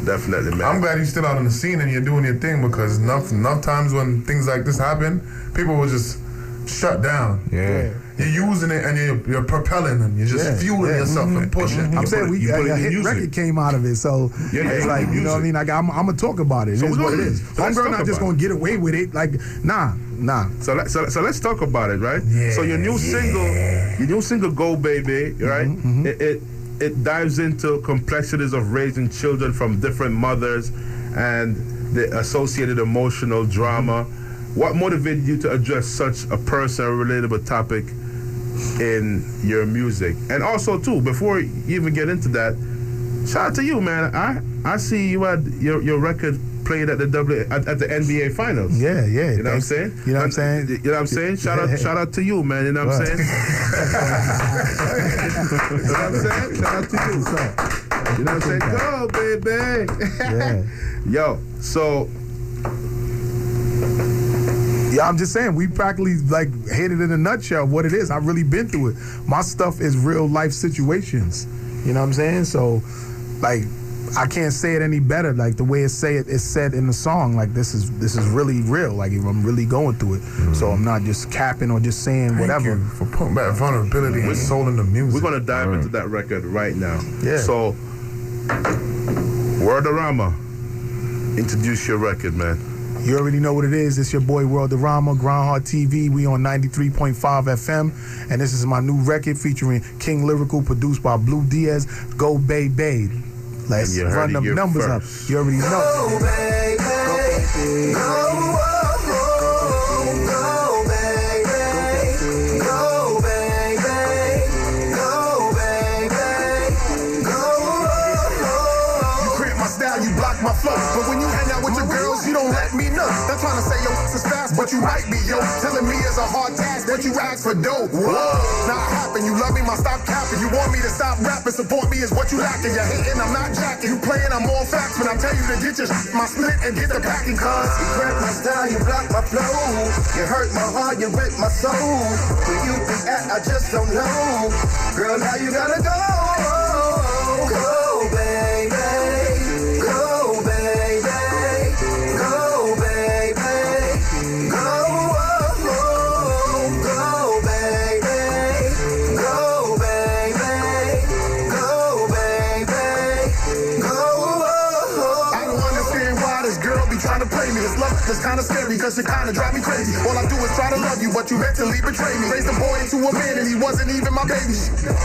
Definitely, man. I'm glad you're still out on the scene and you're doing your thing because enough enough times when things like this happen, people will just shut down. Yeah. You're using it and you're, you're propelling them. You're just Yeah, fueling yeah. yourself and mm-hmm. pushing. Mm-hmm. I'm saying we a, put it a in hit music. record came out of it, so Yeah, it's like you know what I mean. Like I'm, I'm gonna talk about it. It So is we're what it is. so Homegirl not just gonna get away with it. Like nah, nah. So, let, so, so let's talk about it, right? Yeah, so your new single, your new single, "Go Baby," right? Mm-hmm, mm-hmm, It, it it dives into complexities of raising children from different mothers and the associated emotional drama. What motivated you to address such a personal, relatable topic in your music? And also, too, before you even get into that, shout out to you, man. I I see you had your your record played at the W at, at the NBA Finals. Yeah, yeah. You know what I'm saying? You know what I'm saying? You know what I'm saying? Shout out, shout out to you, man. You know what I'm saying? <laughs> <laughs> you know what I'm saying? Shout out to you. You know what I'm saying? Go, baby. Yeah. <laughs> Yo, so Yeah, I'm just saying we practically like hit it in a nutshell what it is. I've really been through it. My stuff is real life situations. You know what I'm saying? So, like, I can't say it any better. Like the way it say it, it's said in the song. Like this is this is really real. Like I'm really going through it. So mm-hmm. I'm not just capping or just saying Thank whatever. you for putting that vulnerability and soul in the music. we're gonna dive into that record right now. Yeah. So, Worldarama, introduce your record, man. You already know what it is. It's your boy Worldarama, Groundhog TV. We on 93.5 FM. And this is my new record featuring King Lyrical, produced by Blue Diaz. Go Bay Bay. Let's And you heard run it them numbers first. up. You already know. Go, baby. Go, oh, but you might be yo. Telling me it's a hard task, but you ask for dough. Whoa, not happen. You love me, my stop capping. You want me to stop rapping, support me is what you lacking. You're hating, I'm not jacking. You playing, I'm all facts. When I tell you to get your my split and get the packing, cuz. You crack my style, you block my flow. You hurt my heart, you rip my soul. Where you be at, I just don't know. Girl, now you gotta go. Go, scary, cause it kinda drive me crazy. All I do is try to love you, but you mentally betray me. Raised a boy into a man, and he wasn't even my baby.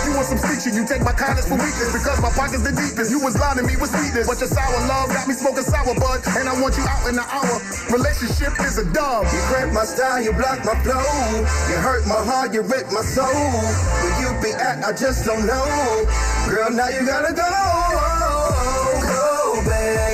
You want some sneak you take my kindness for weakness, because my pocket's the deepest. You was lying to me with sweetness, but your sour love got me smoking sour bud, and I want you out in an hour. Relationship is a dub. You crack my style, you block my flow. You hurt my heart, you rip my soul. Where you be at, I just don't know. Girl, now you gotta go. Go, baby.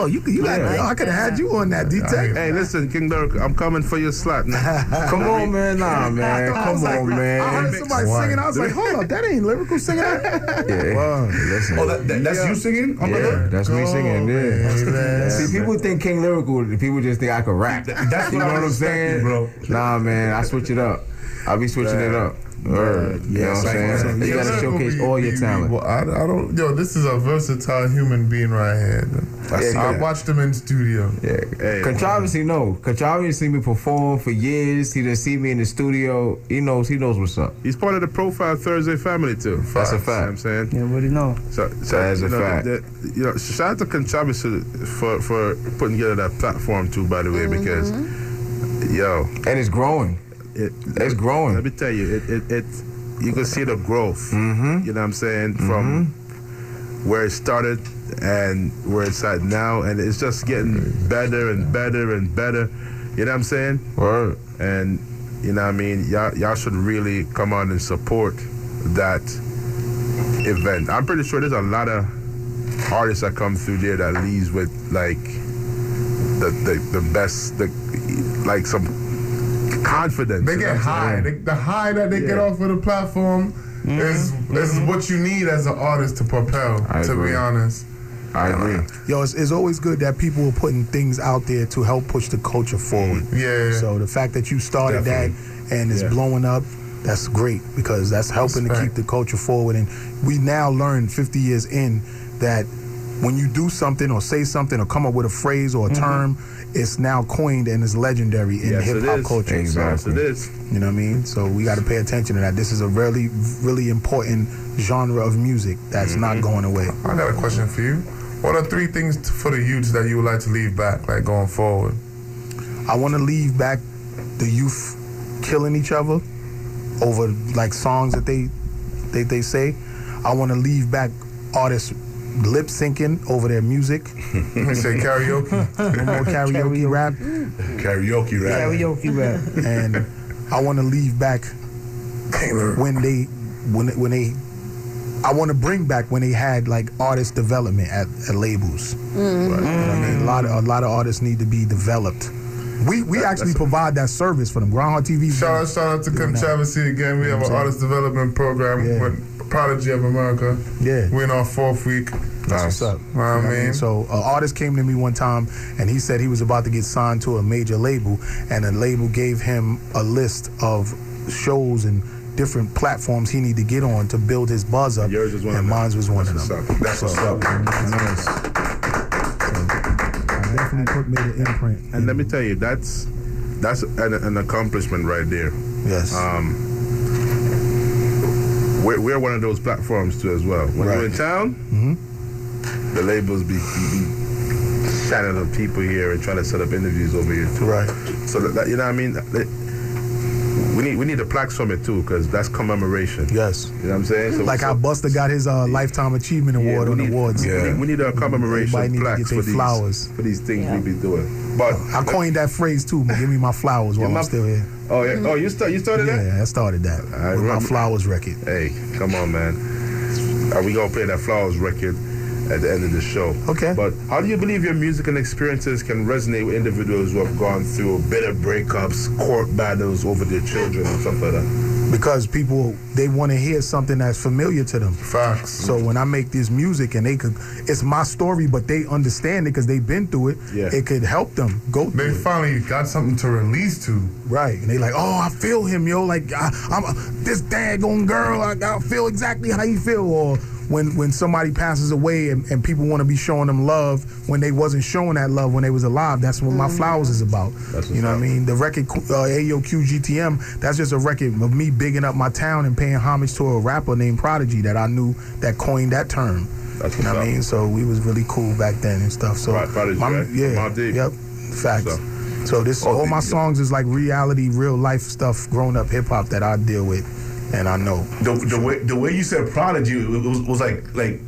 Oh, you you got. I could have had you on that detect. Hey, listen, King Dirk, I'm coming for your slot. Now. <laughs> Come on, man. Nah, <laughs> man. I was Come like, on, I heard man. somebody singing. I was like, hold up, that ain't lyrical singing. <laughs> Yeah. Wow. Listen. Oh, that, that, that's you singing? on the Yeah, hook? that's me singing. Yeah. See, people think King Lyrical. People just think I can rap. That's you what know I what I'm saying, bro. Nah, man, I switch it up. I'll be switching it up. Word. You know what I'm saying? You gotta showcase all your talent. Well, I, I don't. Yo, this is a versatile human being right here. I, Yeah, I watched him in studio. Yeah. Hey. Controversy, no. Controversy seen me perform for years. He just see me in the studio. He knows. He knows what's up. He's part of the Profile Thursday family too. That's a You know what I'm fact. saying. You already know. So, so That's you a know, fact. the- you know, shout out to Controversy for for putting together that platform too. By the way, mm-hmm. because Yo, and it's growing. It, it's growing. Let me tell you, it, it, it you can see the growth. Mm-hmm. You know what I'm saying from where it started and where it's at now, and it's just getting better and better and better. You know what I'm saying? Word. And you know what I mean. Y'all, y'all should really come on and support that event. I'm pretty sure there's a lot of artists that come through there that leaves with like the the, the best, the like some confidence. They get high. They, the high that they get off of the platform mm-hmm. is is mm-hmm. what you need as an artist to propel. I to agree. be honest, I agree. Yo, it's, it's always good that people are putting things out there to help push the culture forward. Yeah. So the fact that you started that and it's Yeah. blowing up, that's great because that's helping to keep the culture forward. And we now learn 50 years in that when you do something or say something or come up with a phrase or a mm-hmm. term, it's now coined and is legendary in Yes, hip hop is. culture. Exactly. Yes, it is. You know what I mean? So we got to pay attention to that. This is a really, really important genre of music that's not mm-hmm. going away. I got a question for you. What are three things t- for the youths that you would like to leave back, like going forward? I want to leave back the youth killing each other over like songs that they they, they say. I want to leave back artists lip syncing over their music. <laughs> They say karaoke. no more karaoke rap. Karaoke rap. Karaoke rap. And I want to leave back when they when when they I want to bring back when they had like artist development at, at labels. Mm-hmm. You know what I mean? A lot of a lot of artists need to be developed. We we actually provide that service for them. Grind Hard TV. Shout out, shout out to Controversy again. We have an artist development program with Prodigy of America. Yeah. We're in our fourth week. That's what's up. Know what I what mean? So, an artist came to me one time and he said he was about to get signed to a major label, and the label gave him a list of shows and different platforms he needed to get on to build his buzz up. Yours was one and mine was one of them. That's what's up. Definitely put made an imprint. And let me tell you, that's that's an, an accomplishment right there. Yes. Um, we're, we're one of those platforms too as well. When you're in town, Mm-hmm. the labels be, be, shining on people here and trying to set up interviews over here too. Right. So that, that- you know what I mean. That- we need we need a plaque summit too because that's commemoration. Yes. You know what I'm saying? So, like so- how Busta got his uh, lifetime achievement award we on need- awards. We, need, we need a commemoration Everybody need to plaque for these flowers. for these things we be doing. But I coined that phrase too. Man. Give me my flowers while Yeah, my- I'm still here. Oh yeah. Oh, you start. You started that. Yeah, I started that with my flowers record. Hey, come on, man. Are we gonna play that Flowers record at the end of the show? Okay. But how do you believe your music and experiences can resonate with individuals who have gone through bitter breakups, court battles over their children, and stuff like that? because people they want to hear something that's familiar to them. Facts. So when I make this music and they could, it's my story, but they understand it because they've been through it. Yeah. It could help them go. They through it. finally got something to release to. Right, and they like, oh, I feel him, yo. Like I, I'm this daggone girl. I, I feel exactly how you feel. Or when when somebody passes away and, and people want to be showing them love when they wasn't showing that love when they was alive. That's what my flowers is about. you know what I mean? The record uh, AOQ GTM. That's just a record of me bigging up my town and paying homage to a rapper named Prodigy that I knew that coined that term. That's you know what I mean? So we was really cool back then and stuff. So Right, Prodigy, right? yeah, Mobb Deep. yep, facts. So this Oh, all the- my songs is like reality, real life stuff, grown up hip hop that I deal with, and I know. The, the way the way you said prodigy it was, was like like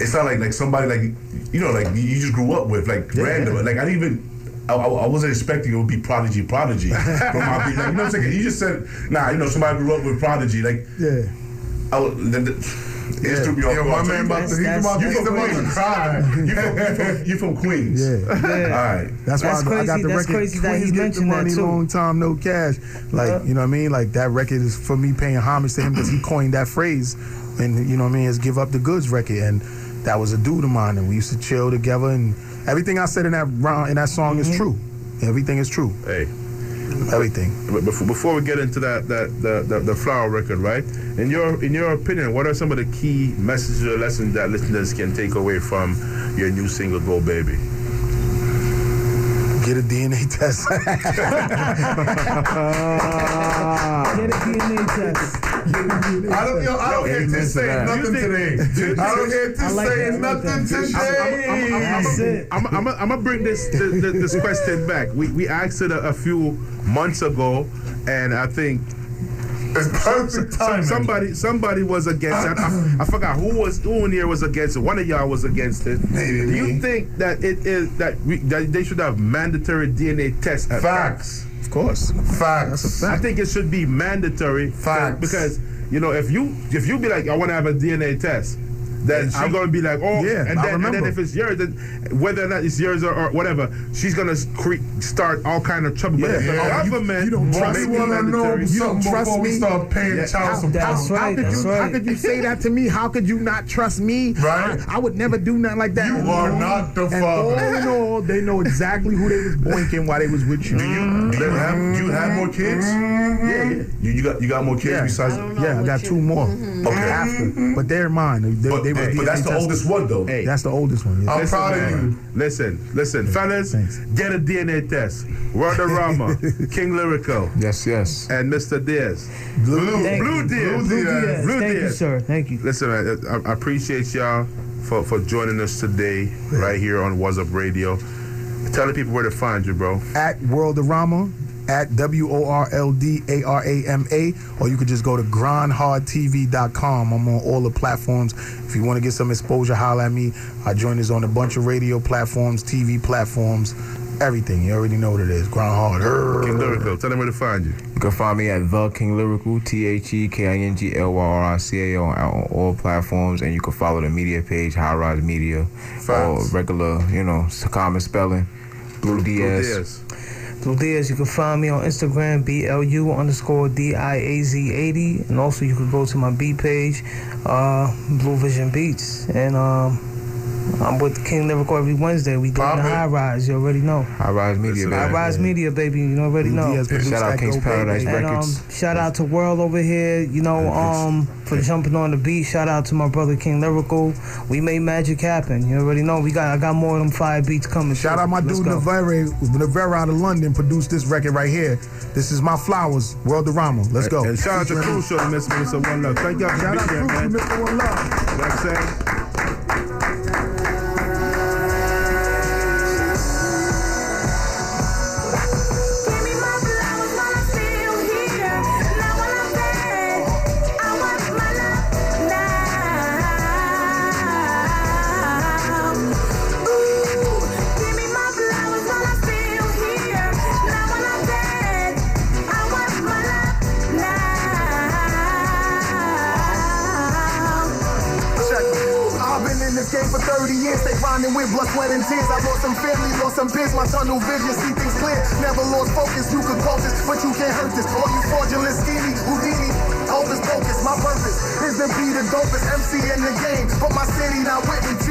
it sounded like like somebody like you know like you just grew up with like Yeah, random yeah. like I didn't even. I, I wasn't expecting it would be prodigy, prodigy. <laughs> from my. Like, you know what I'm saying? You just said, nah, you know, somebody grew up with prodigy. Like, Yeah. I the, the, Yeah. threw me off Yo, my man about to- he's You about to- he's about to cry. You from, you from, you from Queens. Yeah. All right. That's why That's I, I got crazy- the that's record. crazy that Queens he get the mentioned that money, too. long time, no cash. Like you know what I mean? Like that record is for me paying homage to him because he coined that phrase, and you know what I mean? It's give up the goods record, and that was a dude of mine, and we used to chill together, and everything I said in that round in that song is mm-hmm. true. Everything is true. Hey. Everything. But before, before we get into that, that the, the the flower record, right? In your in your opinion, what are some of the key messages or lessons that listeners can take away from your new single, "Go Baby"? Get a DNA test. <laughs> Get a DNA test. I don't, yo, I don't Amen get to to say that. nothing today. I don't get to I like say that. I like nothing that. That's today. I'm, I'm, I'm gonna bring this this, this question back. We we asked it a, a few months ago, and I think It's perfect some- timing. somebody somebody was against it. I, I forgot who was who in here was against it. One of y'all was against it. Maybe Do you me. think that it is that, we, that they should have mandatory DNA tests? At Facts. Of course. Facts. I think it should be mandatory uh, Facts. because you know if you if you be like I want to have a DNA test, then And she's I- gonna be like oh Yeah, and I then, and then if it's yours, then whether or not it's yours or, or whatever, she's gonna cre- start all kind of trouble. Yeah, but if the yeah. You- government you don't trust me. Wanna know You don't trust before we me? start paying Yeah, child How, support. That's how right, could that's you, How could you say that to me? How could you not trust me? Right. I, I would never do nothing like that. You And are all- not the and father. All in all, they know exactly who they was boinking while they was with you. Do you do you have do you have more kids? Yeah, yeah. You, you got you got more kids Yeah. besides. Yeah, I got two more Okay. after, but they're mine. They, But, they were but that's the tested. oldest one though. Hey. That's the oldest one. Yeah. I'm Listen, proud of you. Listen, listen, fellas, Thanks. get a DNA test. Worldarama, <laughs> King Lyrical, Yes, yes. and Mr. Diaz. Blue, Thank Blue you. Diaz. Blue Diaz. Blue Thank you, sir. Thank you. Listen, I, I appreciate y'all for, for joining us today right here on What's Up Radio. Tell the people where to find you, bro. at Worldarama, at W O R L D A R A M A, or you could just go to grindhardtv.com. I'm on all the platforms. If you want to get some exposure, holla at me. I join us on a bunch of radio platforms, TV platforms, everything. You already know what it is. Grind hard. King Lyrical, tell them where to find you. You can find me at The King Lyrical, T H E K I N G L Y R I C A O, on all platforms. And you can follow the media page, High Rise Media, or regular, you know, common spelling, Blue Blue Diaz. Diaz. Diaz, you can find me on Instagram, BLU underscore DIAZ80. And also you can go to my beat page, uh, Bluvishen Beats. And um, I'm with King Lyrical every Wednesday. We doing Pop the high rise, you already know. High Rise Media, Listen, High baby. Rise Media, baby, you already know. Diaz produced Shout out that King's Paradise baby. And um, Records. shout out to World over here, you know, um, for jumping on the beat. Shout out to my brother King Lyrical. We made magic happen. You already know. We got I got more of them fire beats coming. Shout too. out my Let's dude go. Navera, Navera out of London produced this record right here. This is my flowers, Worldarama. Let's go. And shout out to Crucial and Miss Minister One Love. Thank y'all for Shout out being here, to man. Mr. One Love. You know what I'm saying? some biz, my tunnel vision, see things clear. Never lost focus, you can call this, but you can't hurt this. All you fraudulent scheming, Houdini, all this focus. My purpose is to be the dopest MC in the game, but my city not with me.